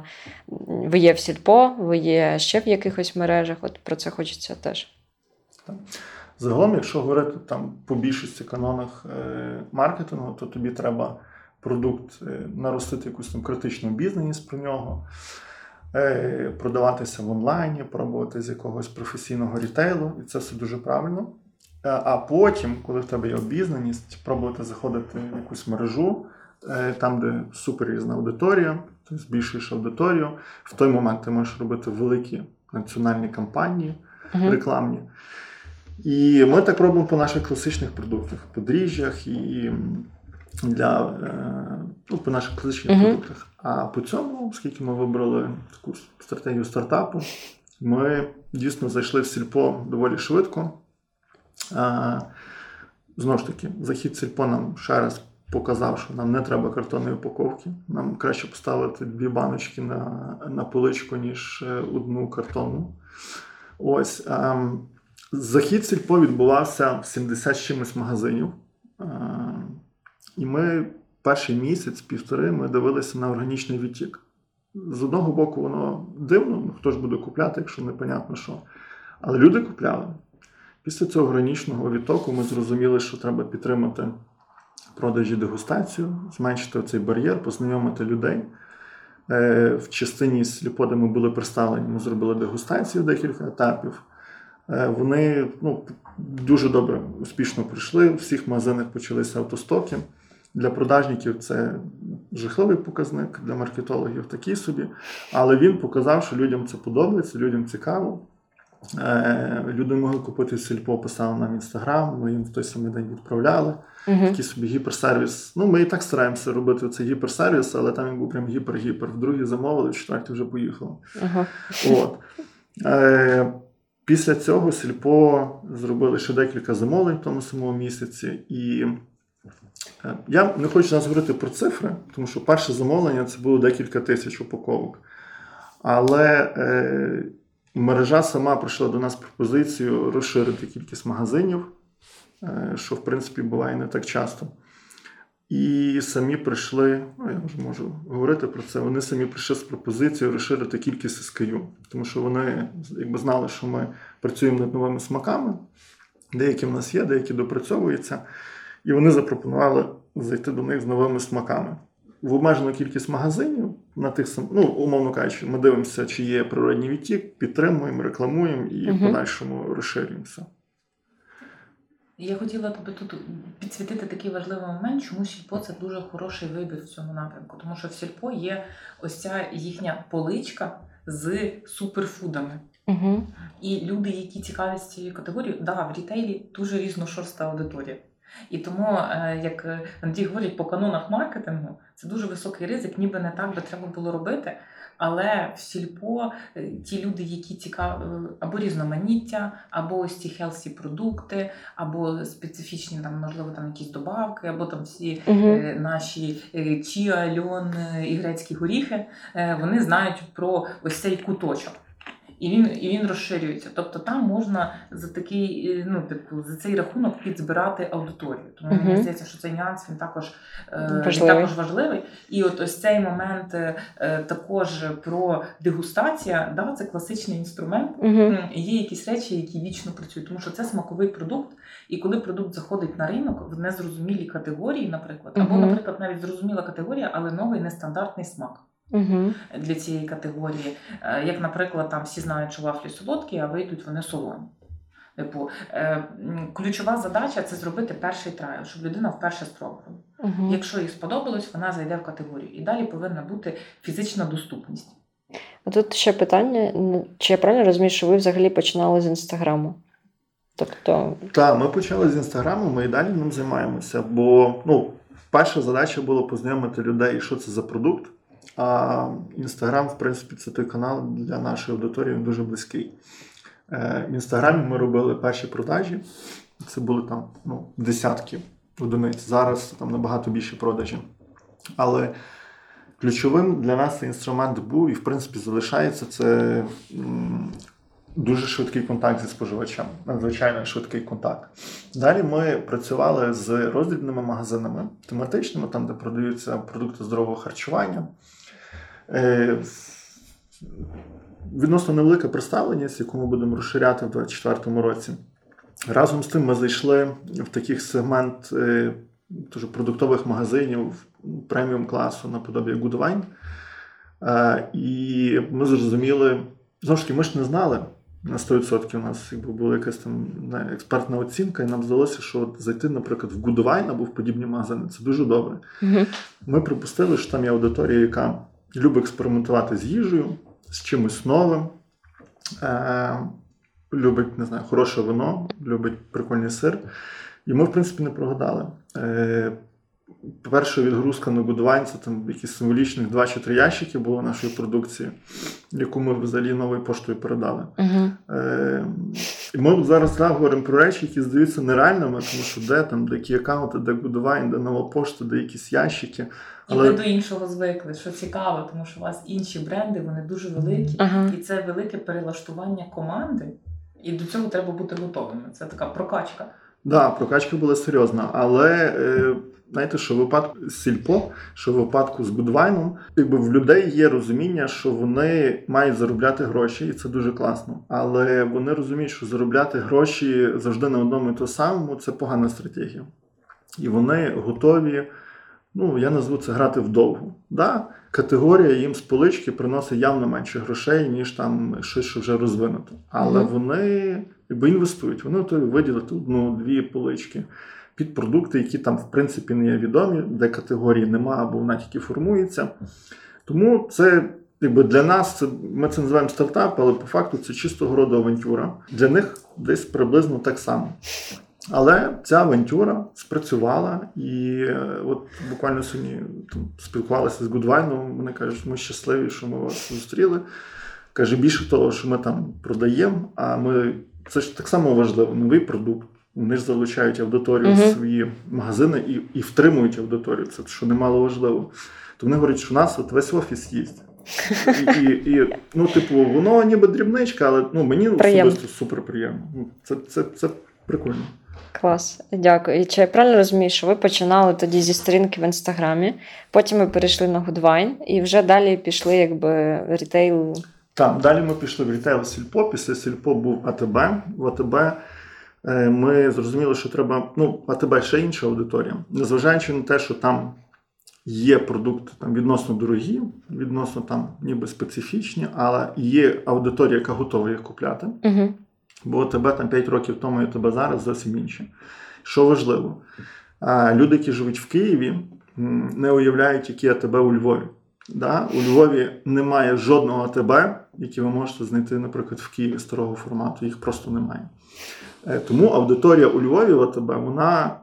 ви є в сільпо, ви є ще в якихось мережах. От про це хочеться теж. Загалом, якщо говорити там по більшості канонах е, маркетингу, то тобі треба продукт е, наростити якусь там критичну бізнес про нього, е, продаватися в онлайні, пробувати з якогось професійного рітейлу, і це все дуже правильно. Е, А потім, коли в тебе є обізнаність, пробувати заходити в якусь мережу, е, там, де суперрізна аудиторія, ти збільшуєш аудиторію. В той момент ти можеш робити великі національні кампанії рекламні. І ми так робимо по наших класичних продуктах, по дріжджах і для, е, ну, по наших класичних Мгм. продуктах. А по цьому, оскільки ми вибрали таку стратегію стартапу, ми дійсно зайшли в сільпо доволі швидко. Знову ж таки, захід сільпо нам ще раз показав, що нам не треба картонної упаковки. Нам краще поставити дві баночки на, на поличку, ніж е, одну картонну. Ось. ем, Захід сільпо відбувався в 70 чимось магазинів. Е, І ми перший місяць, півтори, ми дивилися на органічний відтік. З одного боку, воно дивно, ну, хто ж буде купляти, якщо непонятно що. Але люди купляли. Після цього органічного відтоку ми зрозуміли, що треба підтримати продажі дегустацію, зменшити цей бар'єр, познайомити людей. Е, В частині сліпода ми були представлені, ми зробили дегустацію декілька етапів. Е, Вони ну, дуже добре, успішно пройшли. У всіх магазинах почалися автостоки. Для продажників це жахливий показник, для маркетологів такий собі. Але він показав, що людям це подобається, людям цікаво. Е, Люди могли купити сільпо, писали нам в інстаграм, ми їм в той самий день відправляли. Мгм. Такий собі гіперсервіс. Ну, ми і так стараємося робити цей гіперсервіс, але там він був прям гіпер-гіпер. В другий замовили, в четвертий вже поїхало. Ага. От. Е, після цього Сільпо зробили ще декілька замовлень в тому самому місяці. І е, я не хочу зараз говорити про цифри, тому що перше замовлення це було декілька тисяч упаковок. Але е, мережа сама прийшла до нас пропозицію розширити кількість магазинів, е, що в принципі буває не так часто. І самі прийшли, ну я вже можу говорити про це. Вони самі прийшли з пропозицією розширити кількість SKU, тому що вони якби знали, що ми працюємо над новими смаками, деякі в нас є, деякі допрацьовуються, і вони запропонували зайти до них з новими смаками. В обмежену кількість магазинів на тих сам, ну умовно кажучи, ми дивимося, чи є природній відтік, підтримуємо, рекламуємо і в Мгм. подальшому розширюємося. Я хотіла тобі тут підсвітити такий важливий момент, чому сільпо це дуже хороший вибір в цьому напрямку. Тому що в сільпо є ось ця їхня поличка з суперфудами. Угу. І люди, які цікавляться цією категорією, да, в рітейлі дуже різношорста аудиторія. І тому, е, як е, Андрій говорить, по канонах маркетингу це дуже високий ризик, ніби не так би треба було робити. Але в сільпо е, ті люди, які цікаві або різноманіття, або ось ці хелсі продукти, або специфічні там, можливо, там якісь добавки, або там всі е, наші чіа, льон і грецькі горіхи, вони знають про ось цей куточок. І він, і він розширюється. Тобто там можна за такий, е, ну, типу, за цей рахунок підзбирати аудиторію. Тому Мгм. мені здається, що цей нюанс він також, е, він Важливий. також важливий. І от ось цей момент е, е, також про дегустація, да, це класичний інструмент. М, Є якісь речі, які вічно працюють, тому що це смаковий продукт. І коли продукт заходить на ринок в незрозумілій категорії, наприклад, або, наприклад, навіть зрозуміла категорія, але новий нестандартний смак Угу. для цієї категорії. Е, Як, наприклад, там всі знають, що вафлі солодкі, а вийдуть вони солоні. Типу, е, ключова задача це зробити перший трайл, щоб людина вперше спробувала. Угу. Якщо їй сподобалось, вона зайде в категорію. І далі повинна бути фізична доступність. А тут ще питання: чи я правильно розумію, що ви взагалі починали з інстаграму? Тобто, Так, ми почали з інстаграму, ми і далі ним займаємося. Бо ну, перша задача була познайомити людей, що це за продукт. А інстаграм, в принципі, це той канал для нашої аудиторії він дуже близький. Е, В інстаграмі ми робили перші продажі. Це були там ну, десятки одиниць. Зараз там набагато більше продажі. Але ключовим для нас інструмент був і, в принципі, залишається це дуже швидкий контакт зі споживачем, надзвичайно швидкий контакт. Далі ми працювали з роздрібними магазинами тематичними, там, де продаються продукти здорового харчування. Е, Відносно невелика представленість, яку ми будемо розширяти в 2024 році. Разом з тим ми зайшли в такий сегмент е, дуже продуктових магазинів преміум класу наподобі Goodwine. Е, І ми зрозуміли, знову ж таки, ми ж не знали на 100%. У нас якби була якась там експертна оцінка, і нам здалося, що зайти, наприклад, в Goodwine або в подібні магазини це дуже добре. Ми припустили, що там є аудиторія, яка любить експериментувати з їжею, з чимось новим, е, любить, не знаю, хороше вино, любить прикольний сир. І ми, в принципі, не прогадали. Е, перша відгрузка на Goodwine, це там якісь символічних два чи три ящики було нашої продукції, яку ми взагалі новою поштою передали. Угу. Е, і ми зараз да, говоримо про речі, які здаються нереальними, тому що де там деякі аккаунти, де Goodwine, де нова пошта, де якісь ящики. І ви до іншого звикли, що цікаво, тому що у вас інші бренди, вони дуже великі, Ага. і це велике перелаштування команди. І до цього треба бути готовими. Це така прокачка. Да, прокачка була серйозна, але е, знаєте, що в випадку з сільпо, що в випадку з Гудвайном, якби в людей є розуміння, що вони мають заробляти гроші, і це дуже класно. Але вони розуміють, що заробляти гроші завжди на одному і то самому це погана стратегія. І вони готові. Ну, я назву це грати вдовгу. Да, категорія їм з полички приносить явно менше грошей, ніж там щось, що вже розвинуто. Але Мгм. вони якби інвестують, вони готові виділити одну-дві полички під продукти, які там, в принципі, не є відомі, де категорії нема або вона тільки формується. Тому це. Якби для нас це ми це називаємо стартап, але по факту це чистого роду авантюра. Для них десь приблизно так само. Але ця авантюра спрацювала, і е, от буквально сьогодні там, спілкувалися з Гудвайном. Вони кажуть, ми щасливі, що ми вас зустріли. Каже, більше того, що ми там продаємо, а ми це ж так само важливо, новий продукт. Вони ж залучають аудиторію в свої магазини і, і втримують аудиторію. Це що немало важливо. То вони говорять, що у нас от весь офіс їсть. І, і, і, ну, типу, воно ніби дрібничка, але ну, мені особисто супер приємно. Ну, Це, це, це прикольно. Клас, дякую. І чи я правильно розумію, що ви починали тоді зі сторінки в інстаграмі, потім ви перейшли на Goodwine і вже далі пішли якби рітейл. Так, далі ми пішли в рітейл Сільпо. Після Сільпо був АТБ. В АТБ е, ми зрозуміли, що треба. Ну, АТБ ще інша аудиторія. Незважаючи на те, що там є продукти там, відносно дорогі, відносно там ніби специфічні, але є аудиторія, яка готова їх купляти. Угу. Бо тебе там 5 років тому і тебе зараз зовсім інше. Що важливо, люди, які живуть в Києві, не уявляють, які АТБ у Львові. Да? У Львові немає жодного АТБ, який ви можете знайти, наприклад, в Києві старого формату. Їх просто немає. Е, Тому аудиторія у Львові в АТБ вона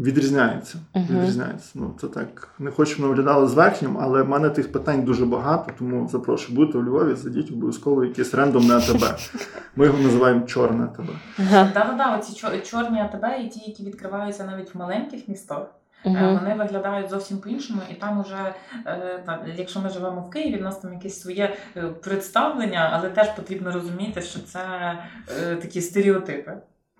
відрізняється. Мгм. відрізняється. Ну, це так. Не хочу, щоб виглядало зверхнім, але в мене тих питань дуже багато, тому запрошую, будете в Львові, зайдіть обов'язково якесь рандомне АТБ. Ми його називаємо чорне АТБ. Ага. Да, да, да, оці чорні АТБ і ті, які відкриваються навіть в маленьких містах. Угу. Вони виглядають зовсім по-іншому, і там уже, е, якщо ми живемо в Києві, в нас там якесь своє е, представлення, але теж потрібно розуміти, що це такі стереотипи.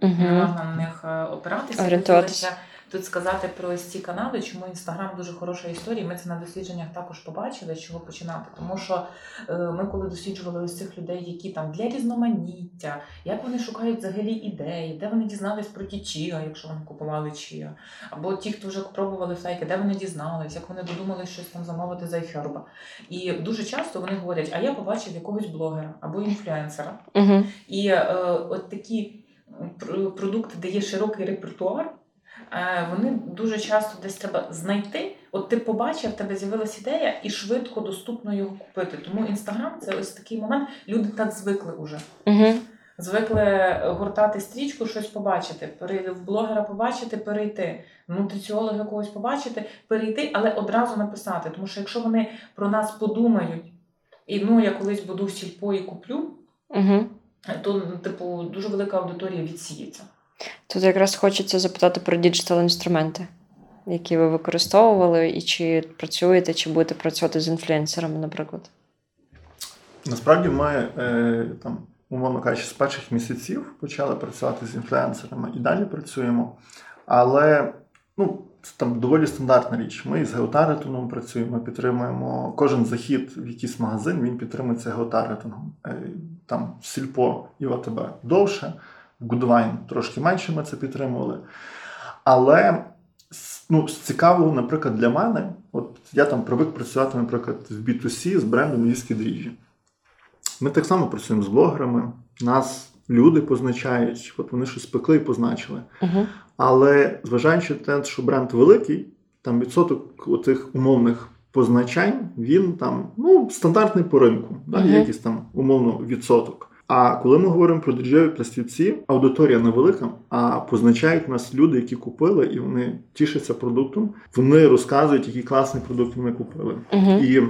Не Угу. можна на них опиратися. Орієнтуватися. Тут сказати про ось ці канали, чому інстаграм дуже хороша історія. Ми це на дослідженнях також побачили, з чого починати. Тому що е, ми, коли досліджували ось цих людей, які там для різноманіття, як вони шукають взагалі ідеї, де вони дізнались про ті чіа, якщо вони купували чіа, або ті, хто вже пробували фейки, де вони дізнались, як вони додумали щось там замовити за iHerb. І дуже часто вони говорять: а я побачив якогось блогера або інфлюенсера. Угу. І е, от такі продукти, де є широкий репертуар, е, вони дуже часто десь треба знайти. От ти побачив, в тебе з'явилася ідея, і швидко доступно його купити. Тому інстаграм це ось такий момент. Люди так звикли уже. Угу. Звикли гортати стрічку, щось побачити, перейти в блогера побачити, перейти, нутриціолога якогось побачити, перейти, але одразу написати. Тому що якщо вони про нас подумають, і ну я колись буду в сільпо і куплю, Угу. то типу дуже велика аудиторія відсіється. Тут якраз хочеться запитати про digital інструменти, які ви використовували, і чи працюєте, чи будете працювати з інфлюенсерами, наприклад. Насправді ми е, там, умовно кажучи, з перших місяців почали працювати з інфлюенсерами і далі працюємо. Але ну, це там доволі стандартна річ. Ми з геотаргетингом працюємо, підтримуємо кожен захід в якийсь магазин, він підтримується геотаргетингом. Е, Там сільпо і ОТБ довше, Goodwine трошки менше ми це підтримували. Але ну, з цікавого, наприклад, для мене, от я там привик працювати, наприклад, в B2C з брендом львівські дріжджі. Ми так само працюємо з блогерами, нас люди позначають, от вони щось пекли і позначили. Угу. Але зважаючи на те, що бренд великий, там відсоток оцих умовних позначань, він там ну, стандартний по ринку, да, Мгм. є якийсь там умовно відсоток. А коли ми говоримо про дріжджеві пластівці, аудиторія невелика, а позначають нас люди, які купили, і вони тішаться продуктом. Вони розказують, який класний продукт вони купили. Угу. І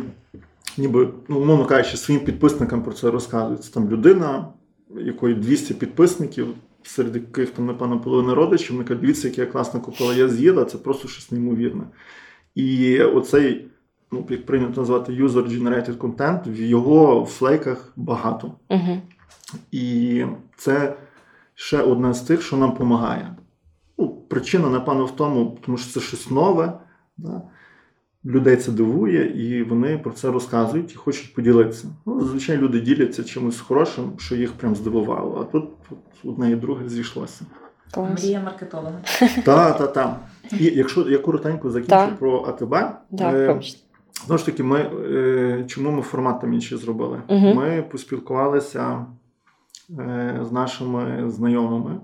ніби, ну, умовно кажучи, своїм підписникам про це розказують. Це там людина, якої 200 підписників, серед яких там, напевно, половина родичів, вона каже, дивіться, як я класно купила, я з'їла, це просто щось неймовірне. І оцей, ну, як прийнято назвати, user-generated content, в його флейках багато. Угу. І це ще одне з тих, що нам допомагає. Ну, причина, напевно, в тому, тому що це щось нове. Да? Людей це дивує, і вони про це розказують і хочуть поділитися. Ну, зазвичай люди діляться чимось хорошим, що їх прям здивувало. А тут, тут одне і друге зійшлося. Мрія маркетолога. Та, та, та. І якщо я коротенько закінчу про АТБ, е. Знову ж таки, ми е, чому ми формат там інший зробили? Ми поспілкувалися з нашими знайомими.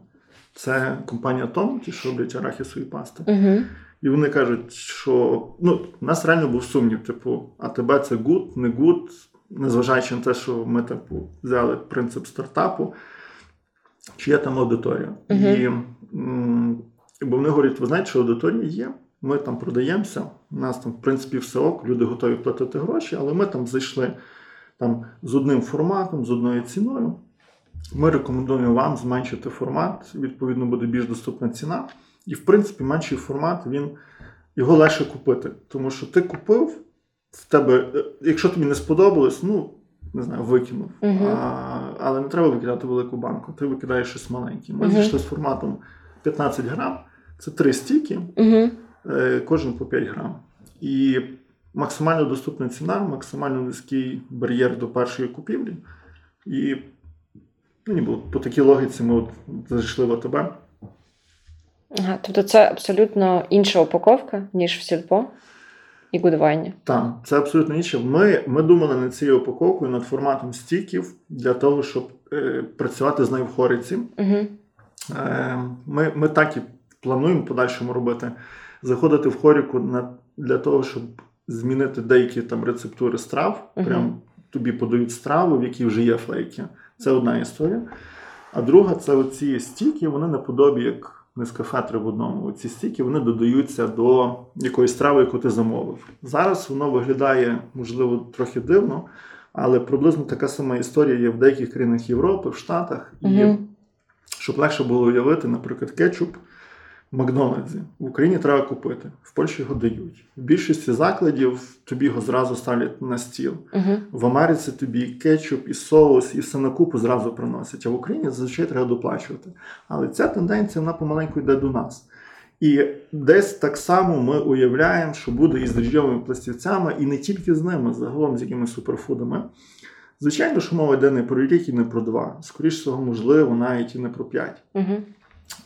Це компанія Том, ті, що роблять арахісові пасти. Угу. І вони кажуть, що ну, у нас реально був сумнів: типу, а тебе це good, не good, незважаючи на те, що ми типу, взяли принцип стартапу, чи є там аудиторія. Мгм. І, м, бо вони говорять, ви знаєте, що аудиторія є, ми там продаємося, у нас там, в принципі, все ок, люди готові платити гроші, але ми там зайшли там, з одним форматом, з одною ціною. Ми рекомендуємо вам зменшити формат, відповідно, буде більш доступна ціна. І, в принципі, менший формат він його легше купити. Тому що ти купив в тебе, е, якщо тобі не сподобалось, ну не знаю, викинув. Мгм. А, але не треба викидати велику банку, ти викидаєш щось маленьке. Ми Мгм. зійшли з форматом 15 грам, це три стіки, Угу. кожен по 5 грам. І максимально доступна ціна, максимально низький бар'єр до першої купівлі. І ну, ніби по такій логіці ми от зайшли в АТБ. Ага, тобто це абсолютно інша упаковка, ніж в сільпо і гудвайні. Так, це абсолютно інше. Ми, ми думали над цією упаковкою, над форматом стіків для того, щоб е, працювати з нею в хориці. Угу. Е, ми, ми так і плануємо в подальшому робити. Заходити в хоріку на, для того, щоб змінити деякі там рецептури страв. Мгм. Прям тобі подають страву, в якій вже є флейки. Це одна історія. А друга це оці стіки, вони наподобі як Нескафе три в одному. Ці стіки вони додаються до якоїсь страви, яку ти замовив. Зараз воно виглядає, можливо, трохи дивно, але приблизно така сама історія є в деяких країнах Європи, в Штатах. І Угу. щоб легше було уявити, наприклад, кетчуп Макдональдсі в Україні треба купити, в Польщі його дають. В більшості закладів тобі його зразу ставлять на стіл. Угу. В Америці тобі і кетчуп, і соус, і все на купу зразу приносять. А в Україні зазвичай треба доплачувати. Але ця тенденція вона помаленьку йде до нас. І десь так само ми уявляємо, що буде і з дріжджовими пластівцями, і не тільки з ними, загалом з якимись суперфудами. Звичайно, що мова йде не про рік і не про два. Скоріше всього, можливо, навіть і не про п'ять. Угу.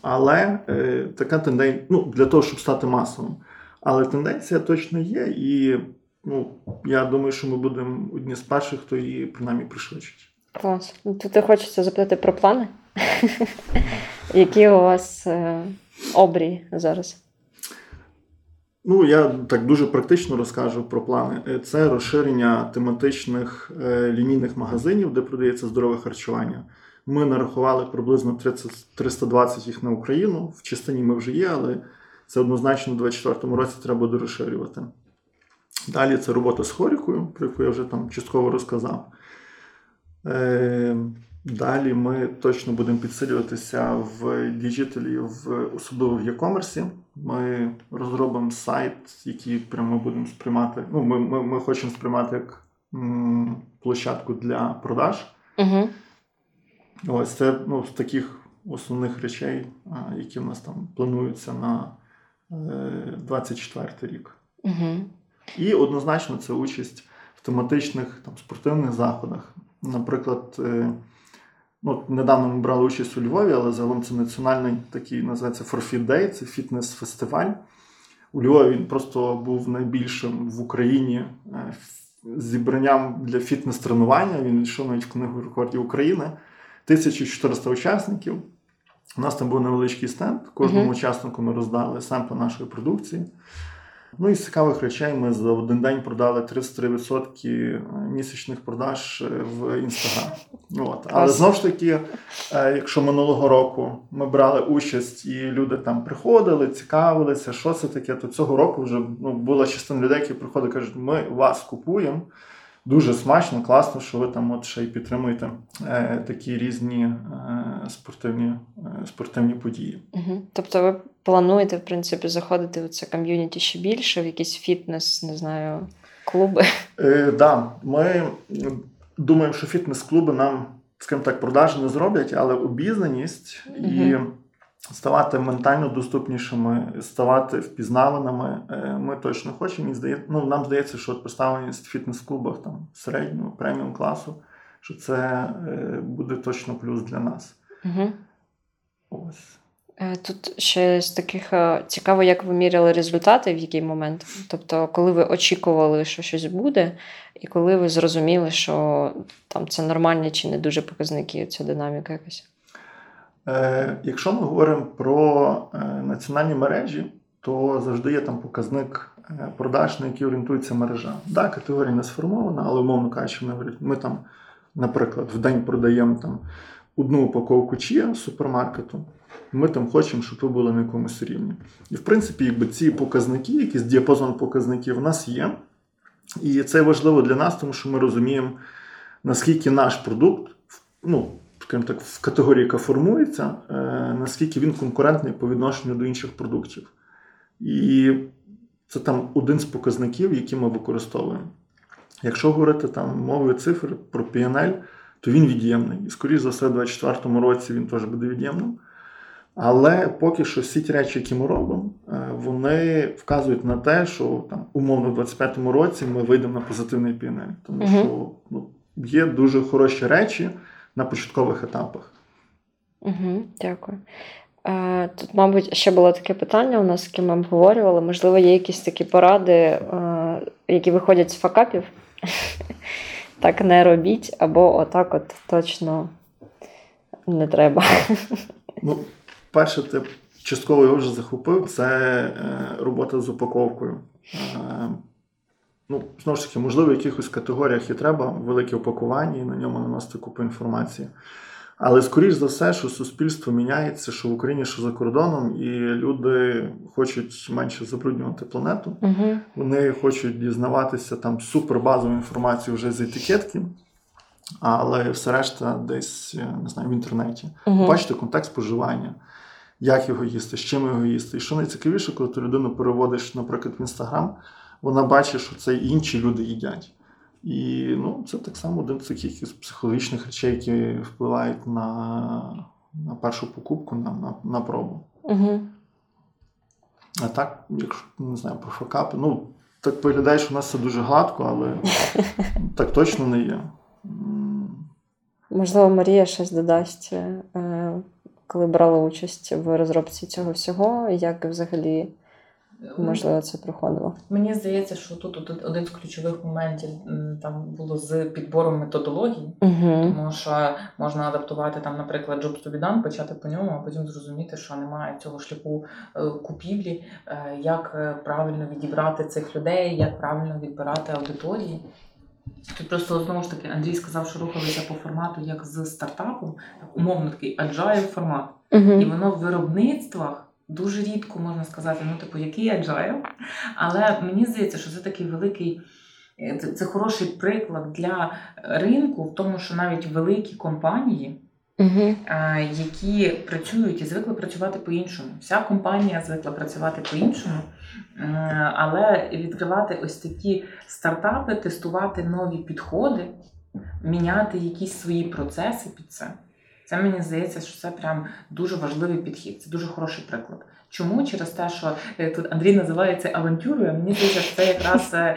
Але е, така тенденція, ну, для того, щоб стати масовим. Але тенденція точно є, і ну, я думаю, що ми будемо одні з перших, хто її принаймні пришвидшить. Клас. Ну, Тут хочеться запитати про плани. Які у вас е, обрії зараз? Ну, я так дуже практично розкажу про плани. Е, Це розширення тематичних е, лінійних магазинів, де продається здорове харчування. Ми нарахували приблизно 30, 320 їх на Україну. В частині ми вже є, але це однозначно у 2024 році треба буде розширювати. Далі це робота з хорікою, про яку я вже там частково розказав. Е, Далі ми точно будемо підсилюватися в діджиталі, в особливо в e-commerce. Ми розробимо сайт, який прямо будемо сприймати. Ну, ми, ми, ми хочемо сприймати як м, площадку для продаж. Угу. Ось це ну, з таких основних речей, які в нас там плануються на е, 24 рік. Угу. І однозначно це участь в тематичних там, спортивних заходах. Наприклад, е, ну, недавно ми брали участь у Львові, але загалом це національний такий називається Forfeit Day, це фітнес-фестиваль. У Львові він просто був найбільшим в Україні е, зібранням для фітнес-тренування. Він йшов навіть в книгу рекордів України. 1400 учасників. У нас там був невеличкий стенд. Кожному Мгм. учаснику ми роздали семпли нашої продукції. Ну і з цікавих речей ми за один день продали 33% місячних продаж е, в інстаграм. От. Але знову ж таки, е, якщо минулого року ми брали участь і люди там приходили, цікавилися, що це таке, то цього року вже ну, була частина людей, які приходять і кажуть, ми вас купуємо. Дуже смачно, класно, що ви там от ще й підтримуєте е, такі різні е, спортивні, е, спортивні події. Угу. Тобто ви плануєте, в принципі, заходити в це ком'юніті ще більше, в якийсь фітнес, не знаю, клуби. Е, да, ми думаємо, що фітнес-клуби нам, скажімо так, продажі не зроблять, але обізнаність і Мгм. Ставати ментально доступнішими, ставати впізнаваними. е, Ми точно хочемо. Мені здає, ну, нам здається, що представленість в фітнес-клубах там середнього преміум класу, що це е, буде точно плюс для нас. Угу. Ось. Е, Тут ще з таких цікаво, як ви міряли результати, в який момент. Тобто, коли ви очікували, що щось буде, і коли ви зрозуміли, що там це нормальні чи не дуже показники, ця динаміка якась. Е, якщо ми говоримо про е, національні мережі, то завжди є там показник е, продаж, на який орієнтується мережа. Да, категорія не сформована, але умовно кажучи, ми, ми там, наприклад, в день продаємо там одну упаковку чия супермаркету. Ми там хочемо, щоб ви були на якомусь рівні. І в принципі, якби ці показники, якийсь діапазон показників у нас є. І це важливо для нас, тому що ми розуміємо, наскільки наш продукт, ну, скажімо так, в категорії, яка формується, е, наскільки він конкурентний по відношенню до інших продуктів. І це там один з показників, які ми використовуємо. Якщо говорити там мовою цифр про PNL, то він від'ємний. І, скоріш за все, в 2024 році він теж буде від'ємним. Але поки що всі ті речі, які ми робимо, е, вони вказують на те, що там умовно в 2025 році ми вийдемо на позитивний PNL. Тому що ну, є дуже хороші речі на початкових етапах. Угу, дякую. Е, Тут, мабуть, ще було таке питання у нас, з ким ми обговорювали. Можливо, є якісь такі поради, е, які виходять з факапів. Так не робіть, або отак от точно не треба. Ну, перше, ти частково його вже захопив, це е, робота з упаковкою. Ну, знову ж таки, можливо, в якихось категоріях і треба велике упакування і на ньому наносити купу інформації. Але скоріш за все, що суспільство міняється, що в Україні, що за кордоном, і люди хочуть менше забруднювати планету. Угу. Вони хочуть дізнаватися там супербазову інформацію вже з етикетки, але все решта десь е, не знаю, в інтернеті. Угу. Бачите контекст споживання, як його їсти, з чим його їсти. І що найцікавіше, коли ти людину переводиш, наприклад, в інстаграм, вона бачить, що це інші люди їдять. І ну, це так само один з таких якихось психологічних речей, які впливають на, на першу покупку, на, на, на пробу. Угу. А так, якщо не знаю, про факапи, ну так виглядає, що у нас все дуже гладко, але так точно не є. Можливо, Марія щось додасть, е, коли брала участь в розробці цього всього, як взагалі можливо це проходило? Мені здається, що тут один- з ключових моментів там було з підбором методології. Угу. Тому що можна адаптувати там, наприклад, Jobs to be done, почати по ньому, а потім зрозуміти, що немає цього шляху е, купівлі, е, як е, правильно відібрати цих людей, як правильно відбирати аудиторії. Тут просто знову ж таки Андрій сказав, що рухалися по формату як з стартапом, так, умовно такий agile формат. І Угу. воно в виробництвах дуже рідко можна сказати, ну, типу, який agile. Але мені здається, що це такий великий, е, це, це хороший приклад для ринку, в тому, що навіть великі компанії, Угу. е, які працюють і звикли працювати по-іншому. Вся компанія звикла працювати по-іншому, е, але відкривати ось такі стартапи, тестувати нові підходи, міняти якісь свої процеси під це. Це мені здається, що це прям дуже важливий підхід. Це дуже хороший приклад. Чому? Через те, що е, тут Андрій називає це авантюрою, а мені здається, що це якраз е,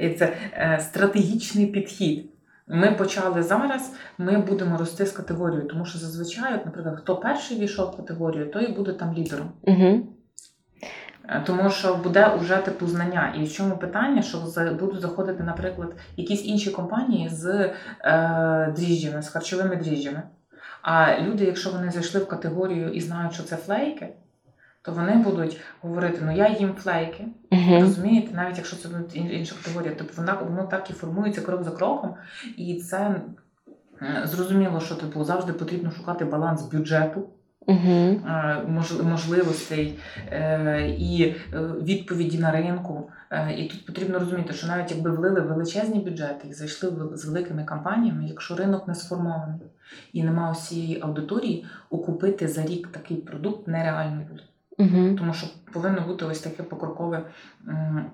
е, це, стратегічний підхід. Ми почали зараз, ми будемо рости з категорією, тому що зазвичай, от, наприклад, хто перший війшов в категорію, той і буде там лідером. Угу. Тому що буде вже типу знання. І в чому питання, що будуть заходити, наприклад, якісь інші компанії з е, дріжджами, з харчовими дріжджами. А люди, якщо вони зайшли в категорію і знають, що це флейки, то вони будуть говорити: ну я їм флейки. Угу. Розумієте, навіть якщо це буде інша категорія, тобто вона воно так і формується крок за кроком, і це зрозуміло, що типу завжди потрібно шукати баланс бюджету, Угу. мож- можливостей е, і е, відповіді на ринку. І тут потрібно розуміти, що навіть якби влили величезні бюджети і зайшли з великими компаніями, якщо ринок не сформований і немає усієї аудиторії, окупити за рік такий продукт нереально буде. Угу. Тому що повинно бути ось таке покрокове,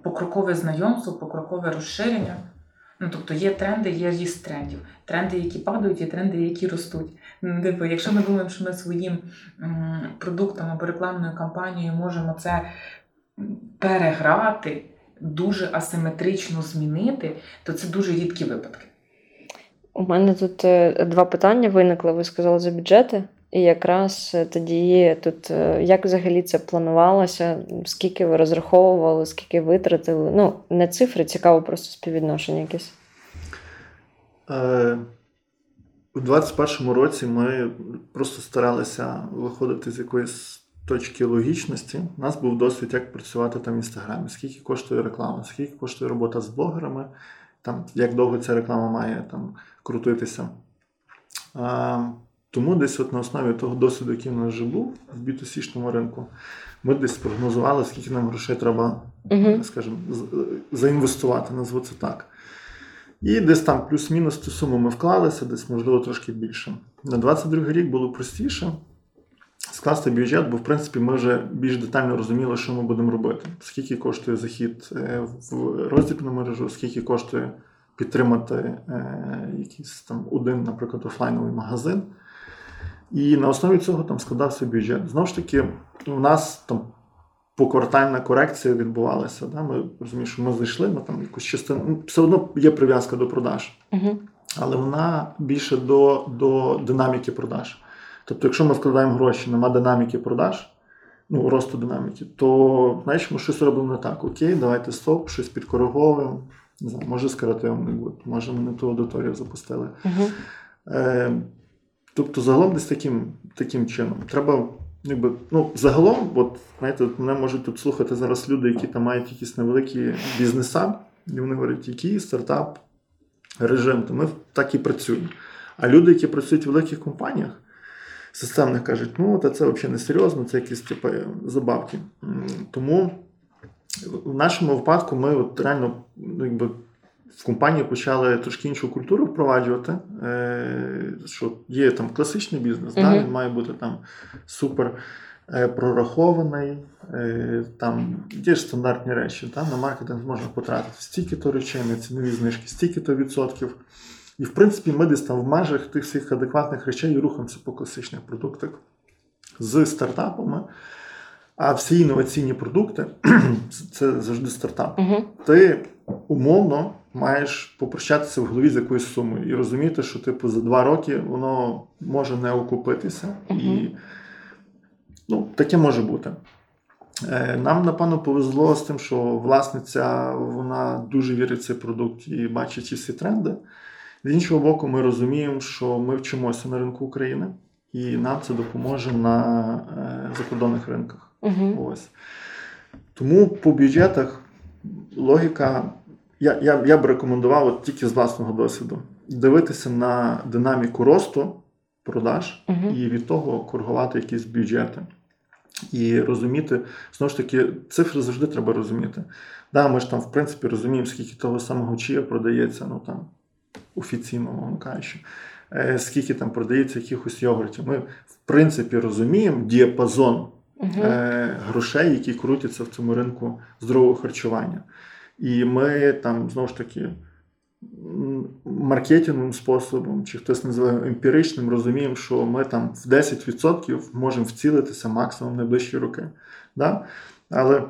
покрокове знайомство, покрокове розширення. Ну, тобто є тренди, є ріст трендів. Тренди, які падають, є тренди, які ростуть. Ну, Типу, якщо ми думаємо, що ми своїм продуктом або рекламною кампанією можемо це переграти, дуже асиметрично змінити, то це дуже рідкі випадки. У мене тут е, два питання виникли. Ви сказали за бюджети. І якраз е, тоді тут е, як взагалі це планувалося, скільки ви розраховували, скільки витратили. Ну, не цифри, цікаво, просто співвідношення якесь. Е, у 21-му році ми просто старалися виходити з якоїсь точки логічності. У нас був досвід, як працювати там в інстаграмі, скільки коштує реклама, скільки коштує робота з блогерами, там, як довго ця реклама має там, крутитися. А, тому десь от на основі того досвіду, який у нас вже був в B2C-шному ринку, ми десь прогнозували, скільки нам грошей треба скажімо, заінвестувати, назву це так. І десь там плюс-мінус ту суму ми вклалися, десь, можливо, трошки більше. На 22 рік було простіше скласти бюджет, бо в принципі ми вже більш детально розуміли, що ми будемо робити. Скільки коштує захід е, в роздільну мережу, скільки коштує підтримати е, якийсь там один, наприклад, офлайновий магазин. І на основі цього там складався бюджет. Знову ж таки, у нас там поквартальна корекція відбувалася. Да? Ми розуміємо, що ми зайшли, ми там якусь частину. ну, Все одно є прив'язка до продаж, Угу. але вона більше до, до динаміки продаж. Тобто, якщо ми вкладаємо гроші, нема динаміки продаж, ну, росту динаміки, то знаєш, ми щось робимо не так. Окей, давайте стоп, щось підкориговуємо. Не знаю, може креативом не буде, може ми не ту аудиторію запустили. Угу. Е, тобто, загалом десь таким, таким чином. Треба, якби, ну, загалом, от, знаєте, от мене можуть тут слухати зараз люди, які там мають якісь невеликі бізнеса, і вони говорять, який стартап режим, то ми так і працюємо. А люди, які працюють в великих компаніях, системних кажуть, ну, та це взагалі не серйозно, це якісь типу, забавки. Тому в нашому випадку ми от реально ну, якби, в компанії почали трошки іншу культуру впроваджувати. Е, що є там класичний бізнес, да, він має бути там супер е, прорахований. Е, там є ж стандартні речі. Там на маркетинг можна потратити стільки-то речей, на цінові знижки, стільки-то відсотків. І, в принципі, ми десь там в межах тих всіх адекватних речей рухаємося по класичних продуктах з стартапами. А всі інноваційні продукти це завжди стартап Угу. ти умовно маєш попрощатися в голові з якоюсь сумою і розуміти, що типу за два роки воно може не окупитися. І ну, таке може бути. Е, Нам, напевно, повезло з тим, що власниця вона дуже вірить в цей продукт і бачить ці всі тренди. З іншого боку, ми розуміємо, що ми вчимося на ринку України, і нам це допоможе на е, закордонних ринках. Угу. Ось. Тому по бюджетах логіка. Я, я, я б рекомендував от тільки з власного досвіду дивитися на динаміку росту продаж Угу. і від того коригувати якісь бюджети. І розуміти, знову ж таки, цифри завжди треба розуміти. Да, ми ж там, в принципі, розуміємо, скільки того самого чия продається, ну там офіційно, мовно кажучи, е, скільки там продається якихось йогуртів. Ми, в принципі, розуміємо діапазон Угу. грошей, які крутяться в цьому ринку здорового харчування. І ми там знову ж таки маркетинговим способом, чи хтось називає емпіричним, розуміємо, що ми там в 10% можемо вцілитися максимум в найближчі роки. Да? Але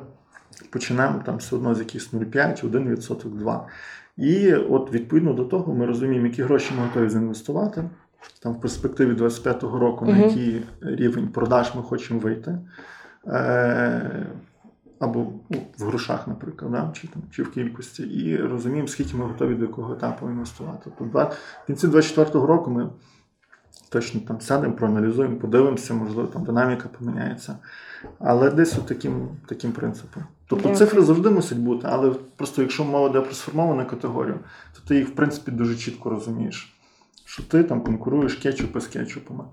починаємо там все одно з якихось 0,5, 1%, 2%. І от відповідно до того ми розуміємо, які гроші ми готові заінвестувати. Там в перспективі 25-го року, на який рівень продаж ми хочемо вийти. Е, або ну, в грошах, наприклад, да? чи, там, чи в кількості, і розуміємо, скільки ми готові до якого етапу інвестувати. Тобто два- в кінці 24-го року ми точно там сядемо, проаналізуємо, подивимося, можливо, там динаміка поміняється. Але десь от таким, таким принципом. Тобто Дякую. цифри завжди мусять бути, але просто якщо мова йде про сформовану категорію, то ти їх в принципі дуже чітко розумієш, що ти там конкуруєш кетчупи з кетчупами.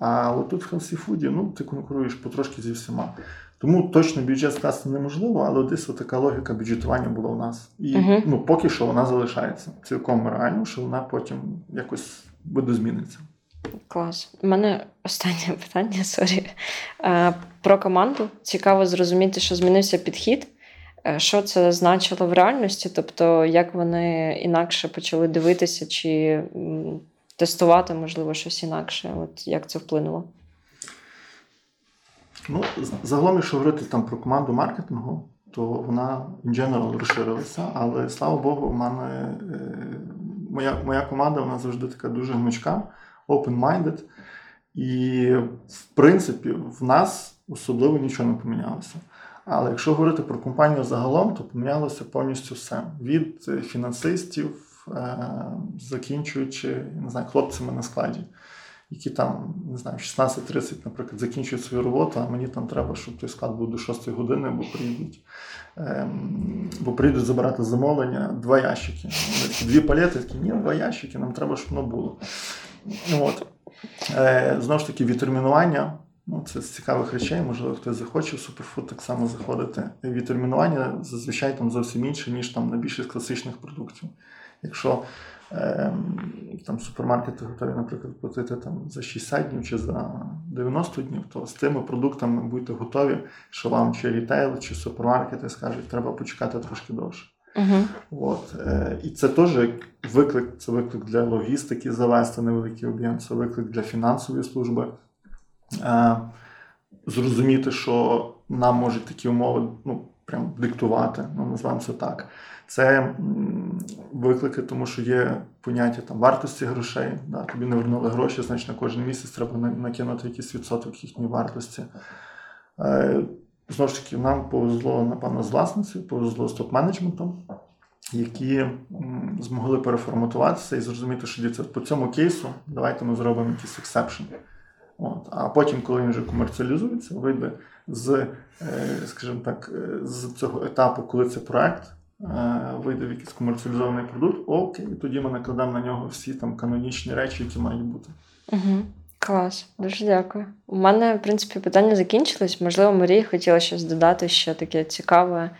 А от тут в healthy food-і, ну, ти конкуруєш потрошки зі всіма. Тому точно бюджет скласти неможливо, але десь така логіка бюджетування була у нас. І Мгм. ну, поки що вона залишається. Цілком реально, що вона потім якось буде зміниться. Клас. У мене останнє питання, sorry. Е, Про команду. Цікаво зрозуміти, що змінився підхід. Е, Що це значило в реальності? Тобто, як вони інакше почали дивитися, чи тестувати, можливо, щось інакше? От як це вплинуло? Ну, загалом, якщо говорити там про команду маркетингу, то вона in general розширилася, але слава Богу, в мене е, моя, моя команда вона завжди така дуже гнучка, open-minded. І в принципі в нас особливо нічого не помінялося. Але якщо говорити про компанію загалом, то помінялося повністю все. Від е, фінансистів, е, закінчуючи не знаю, хлопцями на складі, які там, не знаю, 16-30, наприклад, закінчують свою роботу, а мені там треба, щоб той склад був до 6 години, бо приїдуть. Ем, бо прийдуть забирати замовлення, два ящики. Дві палети, такі, ні, два ящики, нам треба, щоб воно було. От. Е, знову ж таки, відтермінування. Ну, це з цікавих речей, можливо, хтось захоче в суперфуд так само заходити. Відтермінування зазвичай там зовсім інше, ніж там на більшість класичних продуктів. Якщо там супермаркети готові, наприклад, платити там за 60 днів чи за 90 днів, то з тими продуктами будьте готові, що вам чи рітейл, чи супермаркети скажуть, треба почекати трошки довше. Угу. От. Е, і це теж виклик, це виклик для логістики завести невеликий об'єм, це виклик для фінансової служби. Е, зрозуміти, що нам можуть такі умови ну, прям диктувати, ну, називаємо це так. Це виклики, тому що є поняття там, вартості грошей. Да, тобі не вернули гроші, значить на кожен місяць треба накинути якийсь відсоток їхньої вартості. Е, Знову ж таки, нам повезло, напевно, з власницею, повезло з топ-менеджментом, які змогли переформатуватися і зрозуміти, що дивіться, по цьому кейсу давайте ми зробимо якийсь exception. От. А потім, коли він вже комерціалізується, вийде з, е, скажімо так, е, з цього етапу, коли це проект, е, вийде в якийсь комерціалізований продукт, окей, тоді ми накладемо на нього всі там канонічні речі, які мають бути. Угу. Клас, дуже дякую. У мене, в принципі, питання закінчились. Можливо, Марія хотіла щось додати ще таке цікаве.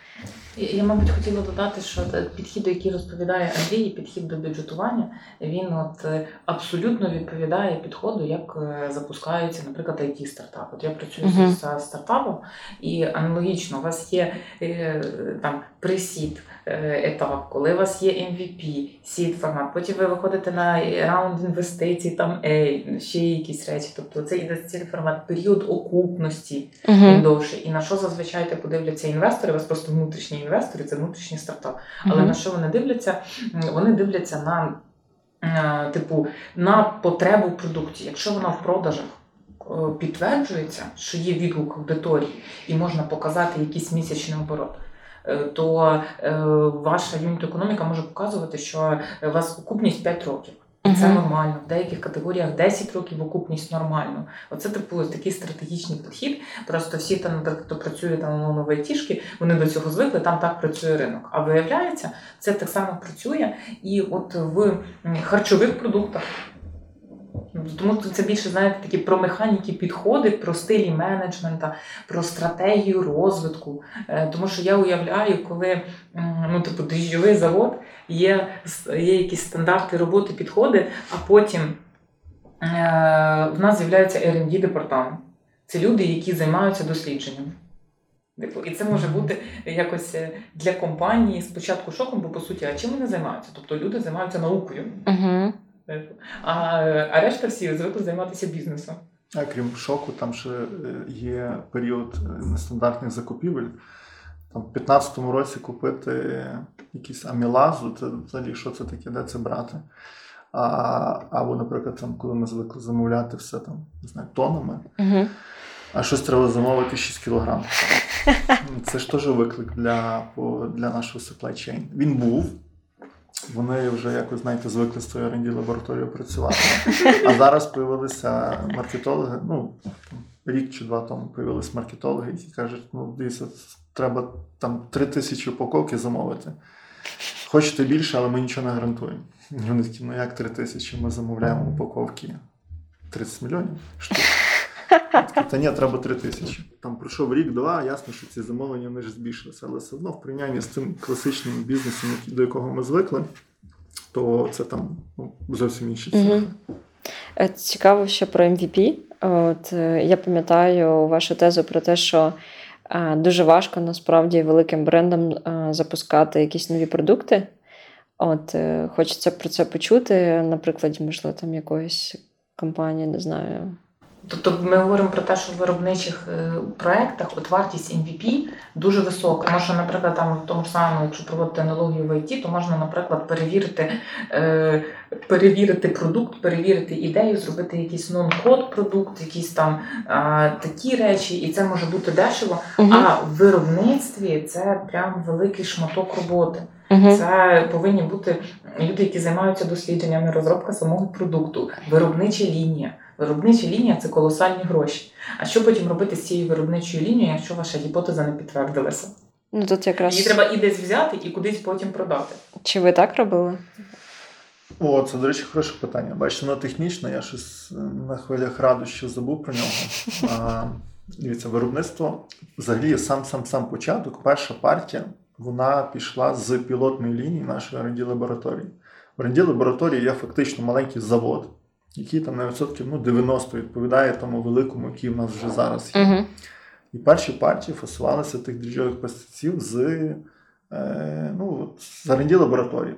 Я, мабуть, хотіла додати, що підхід, який розповідає Андрій, підхід до бюджетування, він от е, абсолютно відповідає підходу, як е, запускаються, наприклад, it стартап. От я працюю Мгм. з стартапом, і аналогічно у вас є е, там пресід етап, коли у вас є MVP, сід формат, потім ви виходите на раунд інвестицій, там A, ще якісь речі. Тобто це інвестиційний формат, період окупності. Він Угу. довший. І на що зазвичай типу дивляться інвестори? У вас просто внутрішні інвестори, це внутрішній стартап. Але на що вони дивляться? Вони дивляться на е, типу на потребу в продукті. Якщо вона в продажах, е, підтверджується, що є відгук аудиторії, і можна показати якийсь місячний оборот. е, То ваша юніт економіка може показувати, що у вас окупність 5 років. І Це нормально. В деяких категоріях 10 років окупність нормально. Оце типу такий стратегічний підхід. Просто всі там, хто працює там умовно в айтішки, вони до цього звикли, там так працює ринок. А виявляється, це так само працює і от в харчових продуктах. Тому що це більше, знаєте, такі про механіки підходи, про стилі менеджмента, про стратегію розвитку. Е, Тому що я уявляю, коли ну, типу, дріжджовий завод є, є якісь стандарти роботи, підходи, а потім е, в нас з'являється R&D департамент. Це люди, які займаються дослідженням. Типу, І це може бути якось е, для компанії спочатку шоком, бо по суті, а чим вони займаються? Тобто люди займаються наукою, Угу. А, а решта всі звикли займатися бізнесом. А крім шоку, там ще е, є період е, нестандартних закупівель. Там в 15-му році купити якісь амілазу, це взагалі що це таке, де це брати. А, або, наприклад, там, коли ми звикли замовляти все там, не знаю, тонами, Угу. а щось треба замовити 6 кілограм. Це ж теж виклик для, для нашого supply chain. Він був. Вони вже якось, знаєте, звикли з тою R&D лабораторією працювати. А зараз появилися маркетологи. Ну, рік чи два тому появилися маркетологи, які кажуть: ну, дивіться, треба там три тисячі упаковки замовити. Хочете більше, але ми нічого не гарантуємо. І вони такі, ну як три тисячі? Ми замовляємо упаковки 30 мільйонів штук. Та ні, треба три тисячі. Там пройшов рік-два, ясно, що ці замовлення вони ж збільшилися, але все одно в порівнянні з тим класичним бізнесом, до якого ми звикли, то це там ну, зовсім інші цифри. Мгм. Е, Цікаво ще про MVP. От е, я пам'ятаю вашу тезу про те, що е, дуже важко насправді великим брендам запускати якісь нові продукти. От хочеться про це почути, на прикладі, можливо, там якоїсь компанії, не знаю. Тобто ми говоримо про те, що в виробничих е, проектах от вартість MVP дуже висока. Тому що, наприклад, там в тому ж самому, якщо проводити аналогію в IT, то можна, наприклад, перевірити, е, перевірити продукт, перевірити ідею, зробити якийсь нон-код продукт, якісь там е, такі речі, і це може бути дешево. Угу. А в виробництві це прям великий шматок роботи. Угу. Це повинні бути люди, які займаються дослідженнями, розробка самого продукту, виробнича лінія. Виробнича лінія це колосальні гроші. А що потім робити з цією виробничою лінією, якщо ваша гіпотеза не підтвердилася? Ну тут якраз Її треба і десь взяти, і кудись потім продати. чи ви так робили? О, це, до речі, хороше питання. Бачите, воно технічно, я щось е, на хвилях радощів забув про нього. А, дивіться, виробництво взагалі сам сам сам початок, перша партія, вона пішла з пілотної лінії нашої R&D лабораторії. В R&D лабораторії є фактично маленький завод, який там на відсотків ну, 90 відповідає тому великому, який в нас вже зараз є. Угу. І перші партії фасувалися тих дріжджових пестицидів з, е, ну, з R&D лабораторії.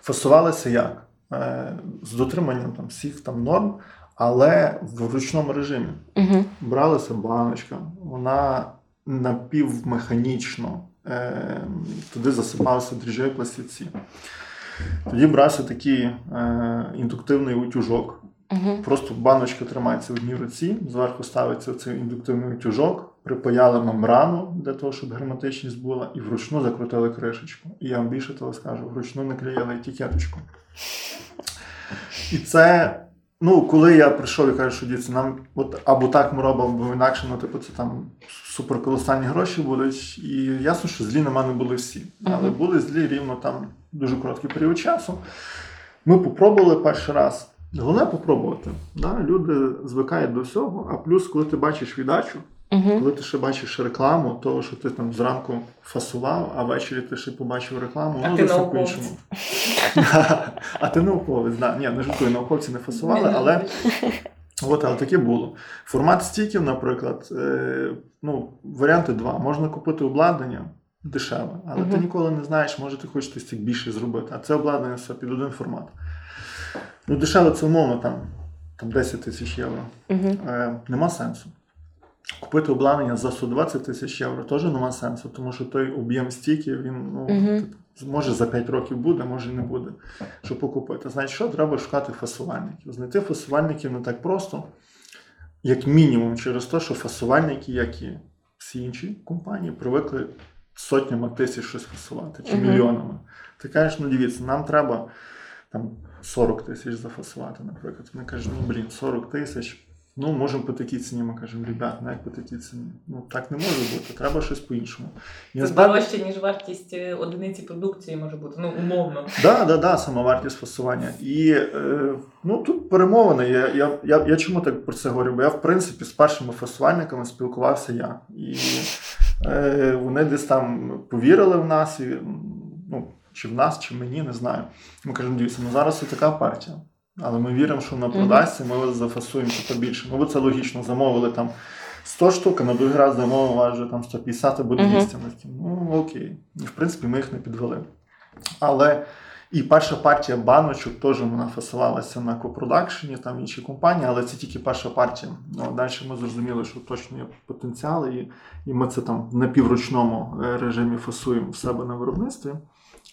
Фасувалися як? Е, з дотриманням там, всіх там норм, але в ручному режимі. Угу. Бралася баночка, вона напівмеханічно е, туди засипалися дріжджові пластівці. Тоді брався такий е, індуктивний утюжок. Угу. Просто баночка тримається в одній руці, зверху ставиться цей індуктивний утюжок, припаяли мембрану для того, щоб герметичність була, і вручну закрутили кришечку. І я вам більше того скажу, вручну наклеїли етикеточку. І це, ну, коли я прийшов і кажу, що діти, нам от або так ми робимо, або інакше, ну, типу, це там суперколосальні гроші будуть. І ясно, що злі на мене були всі. Але Мгм. були злі рівно там дуже короткий період часу. Ми попробували перший раз. Головне попробувати. Да? Люди звикають до всього, а плюс, коли ти бачиш віддачу, Угу. коли ти ще бачиш рекламу, того, що ти там зранку фасував, а ввечері ти ще побачив рекламу, А ну ти по-іншому. А ти науковець, да. Ні, не жартую, науковці не фасували, але От, але таке було. Формат стіків, наприклад, е, ну, варіанти два. Можна купити обладнання дешеве, але ти ніколи не знаєш, може ти хочеш стік більше зробити. А це обладнання все під один формат. Ну, дешеве це умовно там, там 10 тисяч євро. Угу. Е, нема сенсу. Купити обладнання за 120 тисяч євро теж нема сенсу, тому що той об'єм стіків, він ну, типу, може за 5 років буде, може не буде. Щоб покупити. Значить, що треба шукати фасувальників? Знайти фасувальників не так просто. як мінімум через те, що фасувальники, як і всі інші компанії, привикли сотнями тисяч щось фасувати чи Мгм. мільйонами. Ти кажеш, ну дивіться, нам треба там 40 тисяч зафасувати, наприклад. Вони кажуть, ну блін, 40 тисяч. Ну, можемо по такій ціні. Ми кажемо, ребят, ну як по такій ціні? Ну так не може бути, треба щось по-іншому. І Це дорожче, ніж вартість е, одиниці продукції може бути. Ну, умовно. Да, да, да, самовартість фасування. І е, ну, тут перемовини. Я, я, я, я чому так про це говорю? Бо я, в принципі, з першими фасувальниками спілкувався я. І е, вони десь там повірили в нас, і, ну, чи в нас, чи в мені, не знаю. Ми кажемо, дивіться, ну зараз це така партія. Але ми віримо, що вона продасться, ми вас зафасуємо типу, більше. Ну, бо це логічно, замовили там 100 штук, а на другий раз замовив вас вже там 150 або Мгм. 200. Ми ну окей. І в принципі ми їх не підвели. Але і перша партія баночок теж вона фасувалася на копродакшені, там інші компанії, але це тільки перша партія. Ну, далі ми зрозуміли, що точно є потенціал, і, і ми це там в напівручному е, режимі фасуємо в себе на виробництві,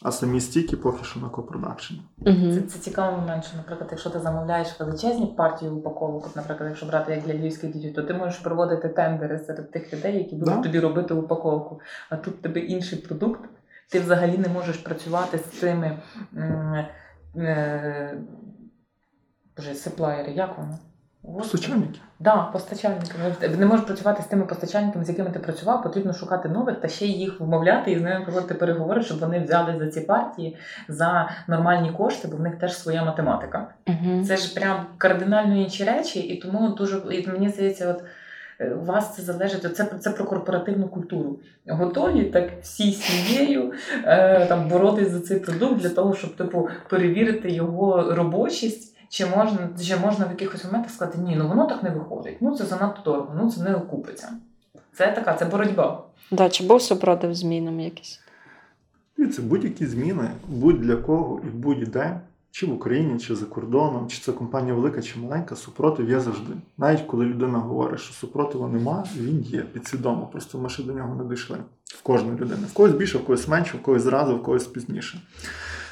а самі стіки поки що на копродакшені. Це, це цікавий момент, що, наприклад, якщо ти замовляєш величезні партії упаковок, от, наприклад, якщо брати як для львівських дітей, то ти можеш проводити тендери серед тих людей, які будуть Да. тобі робити упаковку. А тут тебе інший продукт, ти взагалі не можеш працювати з цими м, е, боже, сеплаєри, як воно? Постачальники. Да, постачальниками. Ти не можеш працювати з тими постачальниками, з якими ти працював, потрібно шукати нових та ще їх вмовляти і з ними проводити переговори, щоб вони взяли за ці партії за нормальні кошти, бо в них теж своя математика. Угу. Це ж прям кардинально інші речі, і тому дуже і мені здається, от. е, У вас це залежить, от це, це про корпоративну культуру. Готові так всі сім'єю е, там боротись за цей продукт для того, щоб типу перевірити його робочість. Чи можна, чи можна в якихось моментах сказати, ні, ну воно так не виходить, ну це занадто дорого, ну це не окупиться. Це така, це боротьба. Да, чи був супротив змінам якийсь? Дивіться, будь-які зміни, будь-для кого і будь-де, чи в Україні, чи за кордоном, чи це компанія велика, чи маленька, супротив є завжди. Навіть коли людина говорить, що супротиву нема, він є підсвідомо. Просто ми ще до нього не дійшли. В кожної людини. В когось більше, в когось менше, в когось зразу, в когось пізніше.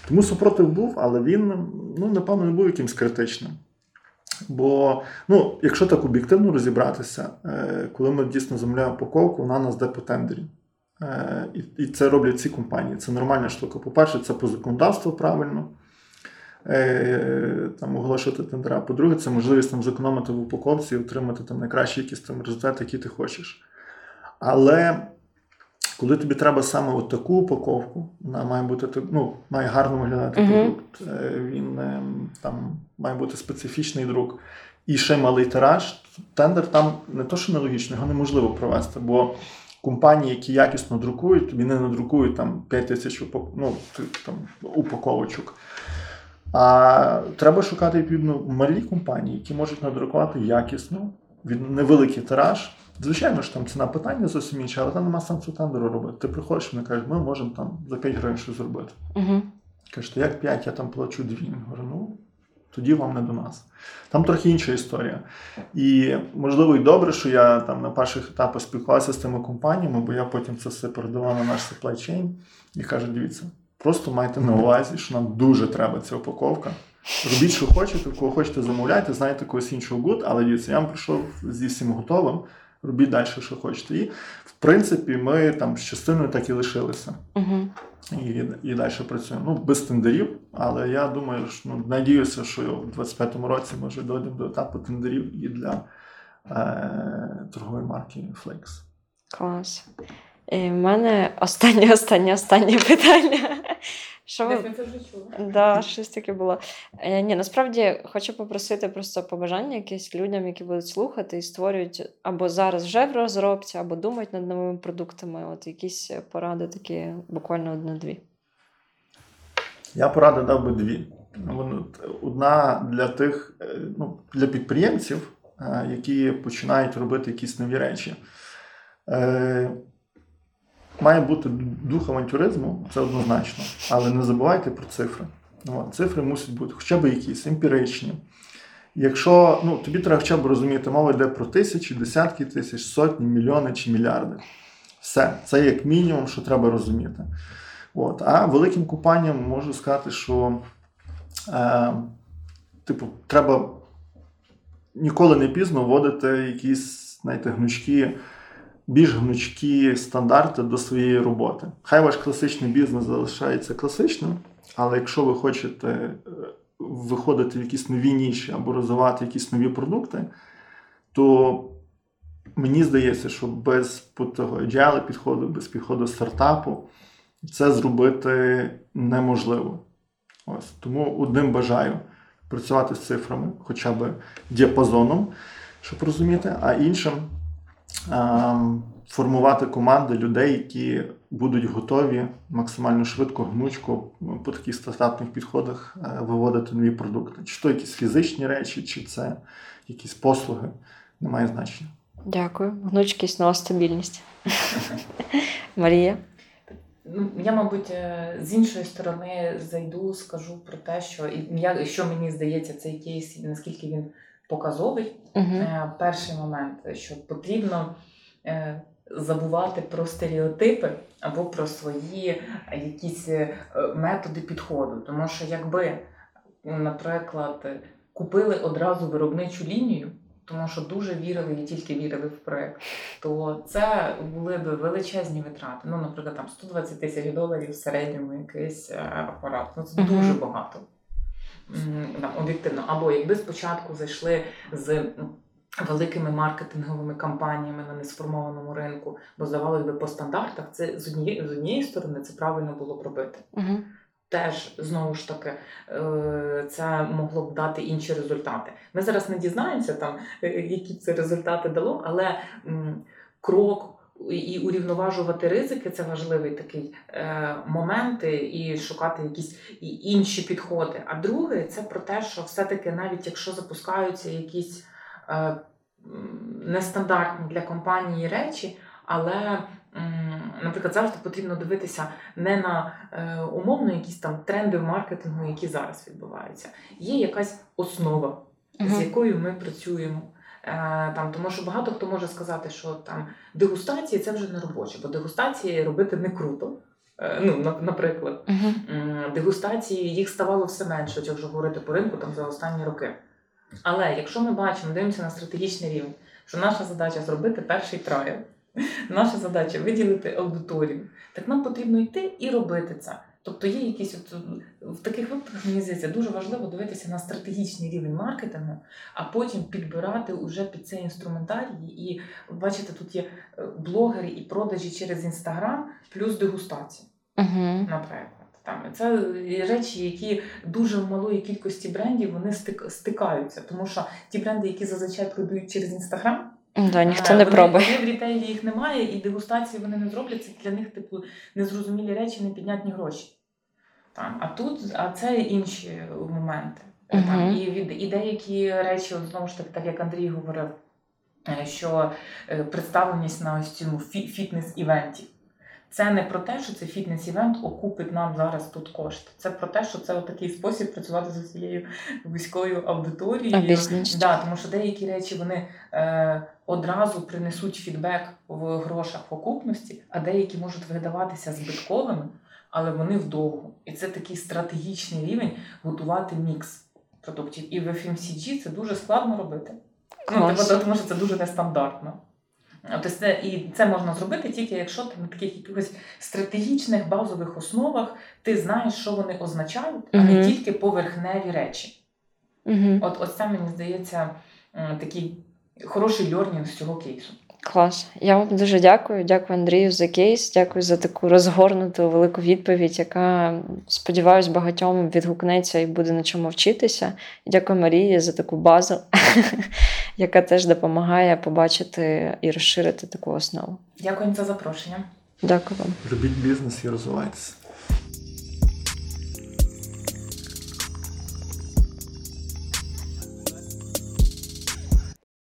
Тому супротив був, але він, ну, напевно, не був якимсь критичним. Бо, ну, якщо так об'єктивно розібратися, е, коли ми дійсно замовляємо упаковку, вона нас де по тендері. Е, І, це роблять ці компанії. Це нормальна штука. По-перше, це по законодавству правильно. Е, Там оголошувати тендера. По-друге, це можливість там зекономити в упаковці і отримати там найкращий якийсь там результат, який ти хочеш. Але коли тобі треба саме от таку упаковку, вона має бути ну, має гарно виглядати Мгм. продукт. Е, Він е, там має бути специфічний друк. І ще малий тираж. Тендер там не то, що нелогічно, його неможливо провести, бо компанії, які якісно друкують, тобі не надрукують там 5 тисяч упак... ну, там, упаковочок. А треба шукати відповідно малі компанії, які можуть надрукувати якісно, від невеликий тираж. Звичайно ж, там ціна питання зовсім інша, але там нема сенсу тендеру робити. Ти приходиш, вони кажуть, ми можемо там за 5 гривень щось зробити. Угу. Кажете, як 5, я там плачу 2. Я говорю, ну тоді вам не до нас. Там трохи інша історія. І можливо і добре, що я там на перших етапах спілкувався з тими компаніями, бо я потім це все передавав на наш supply chain і кажу, дивіться, просто майте на увазі, що нам дуже треба ця упаковка. Робіть, що хочете, кого хочете замовляйте, знаєте когось іншого good, але дивіться, я вам прийшов зі всім готовим. Робіть далі, що хочете. І в принципі, ми там з частиною так і лишилися Угу. і, і далі працюємо. Ну, без тендерів, але я думаю, що ну, надіюся, що в 25-му році ми вже дійдемо до етапу тендерів і для е, торгової марки Flakes. Клас. І в мене останнє, останнє, останнє питання. Що ви це вже чули. Да, щось таке було. Е, ні, насправді хочу попросити просто побажання якісь людям, які будуть слухати і створюють або зараз вже в розробці, або думають над новими продуктами. От якісь поради такі, буквально одну-дві. Я поради дав би дві. Одна для тих, е, ну, для підприємців, е, які починають робити якісь нові речі. Має бути дух авантюризму, це однозначно. Але не забувайте про цифри. Ну, цифри мусять бути хоча б якісь емпіричні. Якщо ну, тобі треба хоча б розуміти, мова йде про тисячі, десятки тисяч, сотні, мільйони чи мільярди. Все, це як мінімум, що треба розуміти. От. А великим компаніям можу сказати, що е, типу, треба ніколи не пізно вводити якісь, знаєте, гнучкі, більш гнучкі стандарти до своєї роботи. Хай ваш класичний бізнес залишається класичним, але якщо ви хочете е, виходити в якісь нові ніші або розвивати якісь нові продукти, то мені здається, що без того agile підходу, без підходу стартапу це зробити неможливо. Ось тому одним бажаю працювати з цифрами, хоча б діапазоном, щоб розуміти, а іншим формувати команди людей, які будуть готові максимально швидко, гнучко по таких стартапних підходах е, виводити нові продукти. Чи то якісь фізичні речі, чи це якісь послуги, немає значення. Дякую. Гнучкість, нова стабільність. Марія. Ну, я, мабуть, е, з іншої сторони зайду, скажу про те, що і що мені здається, цей кейс, наскільки він показовий. Угу. Перший момент, що потрібно е, забувати про стереотипи або про свої якісь е, методи підходу. Тому що якби, наприклад, купили одразу виробничу лінію, тому що дуже вірили і тільки вірили в проект, то це були б величезні витрати. Ну, наприклад, там 120 тисяч доларів в середньому якийсь апарат. Ну це дуже багато. Там, об'єктивно. Або якби спочатку зайшли з великими маркетинговими кампаніями на несформованому ринку, бо здавалось би по стандартах, це з однієї з однієї сторони це правильно було б робити Угу. теж знову ж таки е, це могло б дати інші результати. Ми зараз не дізнаємося там, е, які це результати дало, але крок. І урівноважувати ризики це важливий такий е, момент, і шукати якісь інші підходи. А друге, це про те, що все-таки навіть якщо запускаються якісь е, нестандартні для компанії речі, але наприклад, завжди потрібно дивитися не на е, умовно якісь там тренди в маркетингу, які зараз відбуваються. Є якась основа, з Угу. якою ми працюємо. Е, Там, тому що багато хто може сказати, що там дегустації це вже не робоче, бо дегустації робити не круто. Е, Ну, наприклад. М, дегустації їх ставало все менше, якщо говорити по ринку там за останні роки. Але якщо ми бачимо, дивимося на стратегічний рівень, що наша задача зробити перший трайл, наша задача виділити аудиторію, так нам потрібно йти і робити це. Тобто є якісь от в таких випадках, мені здається, дуже важливо дивитися на стратегічний рівень маркетингу, а потім підбирати уже під цей інструментарій. І бачите, тут є е, блогери і продажі через інстаграм, плюс дегустація Угу. наприклад. Там це речі, які дуже в малої кількості брендів вони стик, стикаються, тому що ті бренди, які зазвичай продають через інстаграм, Да, ніхто е, не вони, пробує. Вони в рітейлі їх немає, і дегустації вони не зроблять. Це для них типу незрозумілі речі, непіднятні гроші. Там, а тут, а це інші моменти. Там, і, від, і деякі речі, знову ж таки, так як Андрій говорив, е, що е, представленість на ось цьому фі- фітнес-івенті. Це не про те, що цей фітнес-івент окупить нам зараз тут кошти. Це про те, що це такий спосіб працювати з цією вузькою аудиторією. Да, тому що деякі речі вони е, одразу принесуть фідбек в грошах в окупності, а деякі можуть видаватися збитковими, але вони вдовго. І це такий стратегічний рівень готувати мікс продуктів. І в FMCG це дуже складно робити. Ну, Клас. типу, тому що це дуже нестандартно. Тобто це, і це можна зробити тільки якщо ти на таких якихось стратегічних базових основах ти знаєш, що вони означають, а не тільки поверхневі речі. От, от це мені здається такий хороший льорнінг з цього кейсу. Клас. Я вам дуже дякую. Дякую Андрію за кейс. Дякую за таку розгорнуту велику відповідь, яка, сподіваюсь, багатьом відгукнеться і буде на чому вчитися. І дякую Марії за таку базу, яка теж допомагає побачити і розширити таку основу. Дякую за запрошення. Дякую вам. Робіть бізнес і розвивайтеся.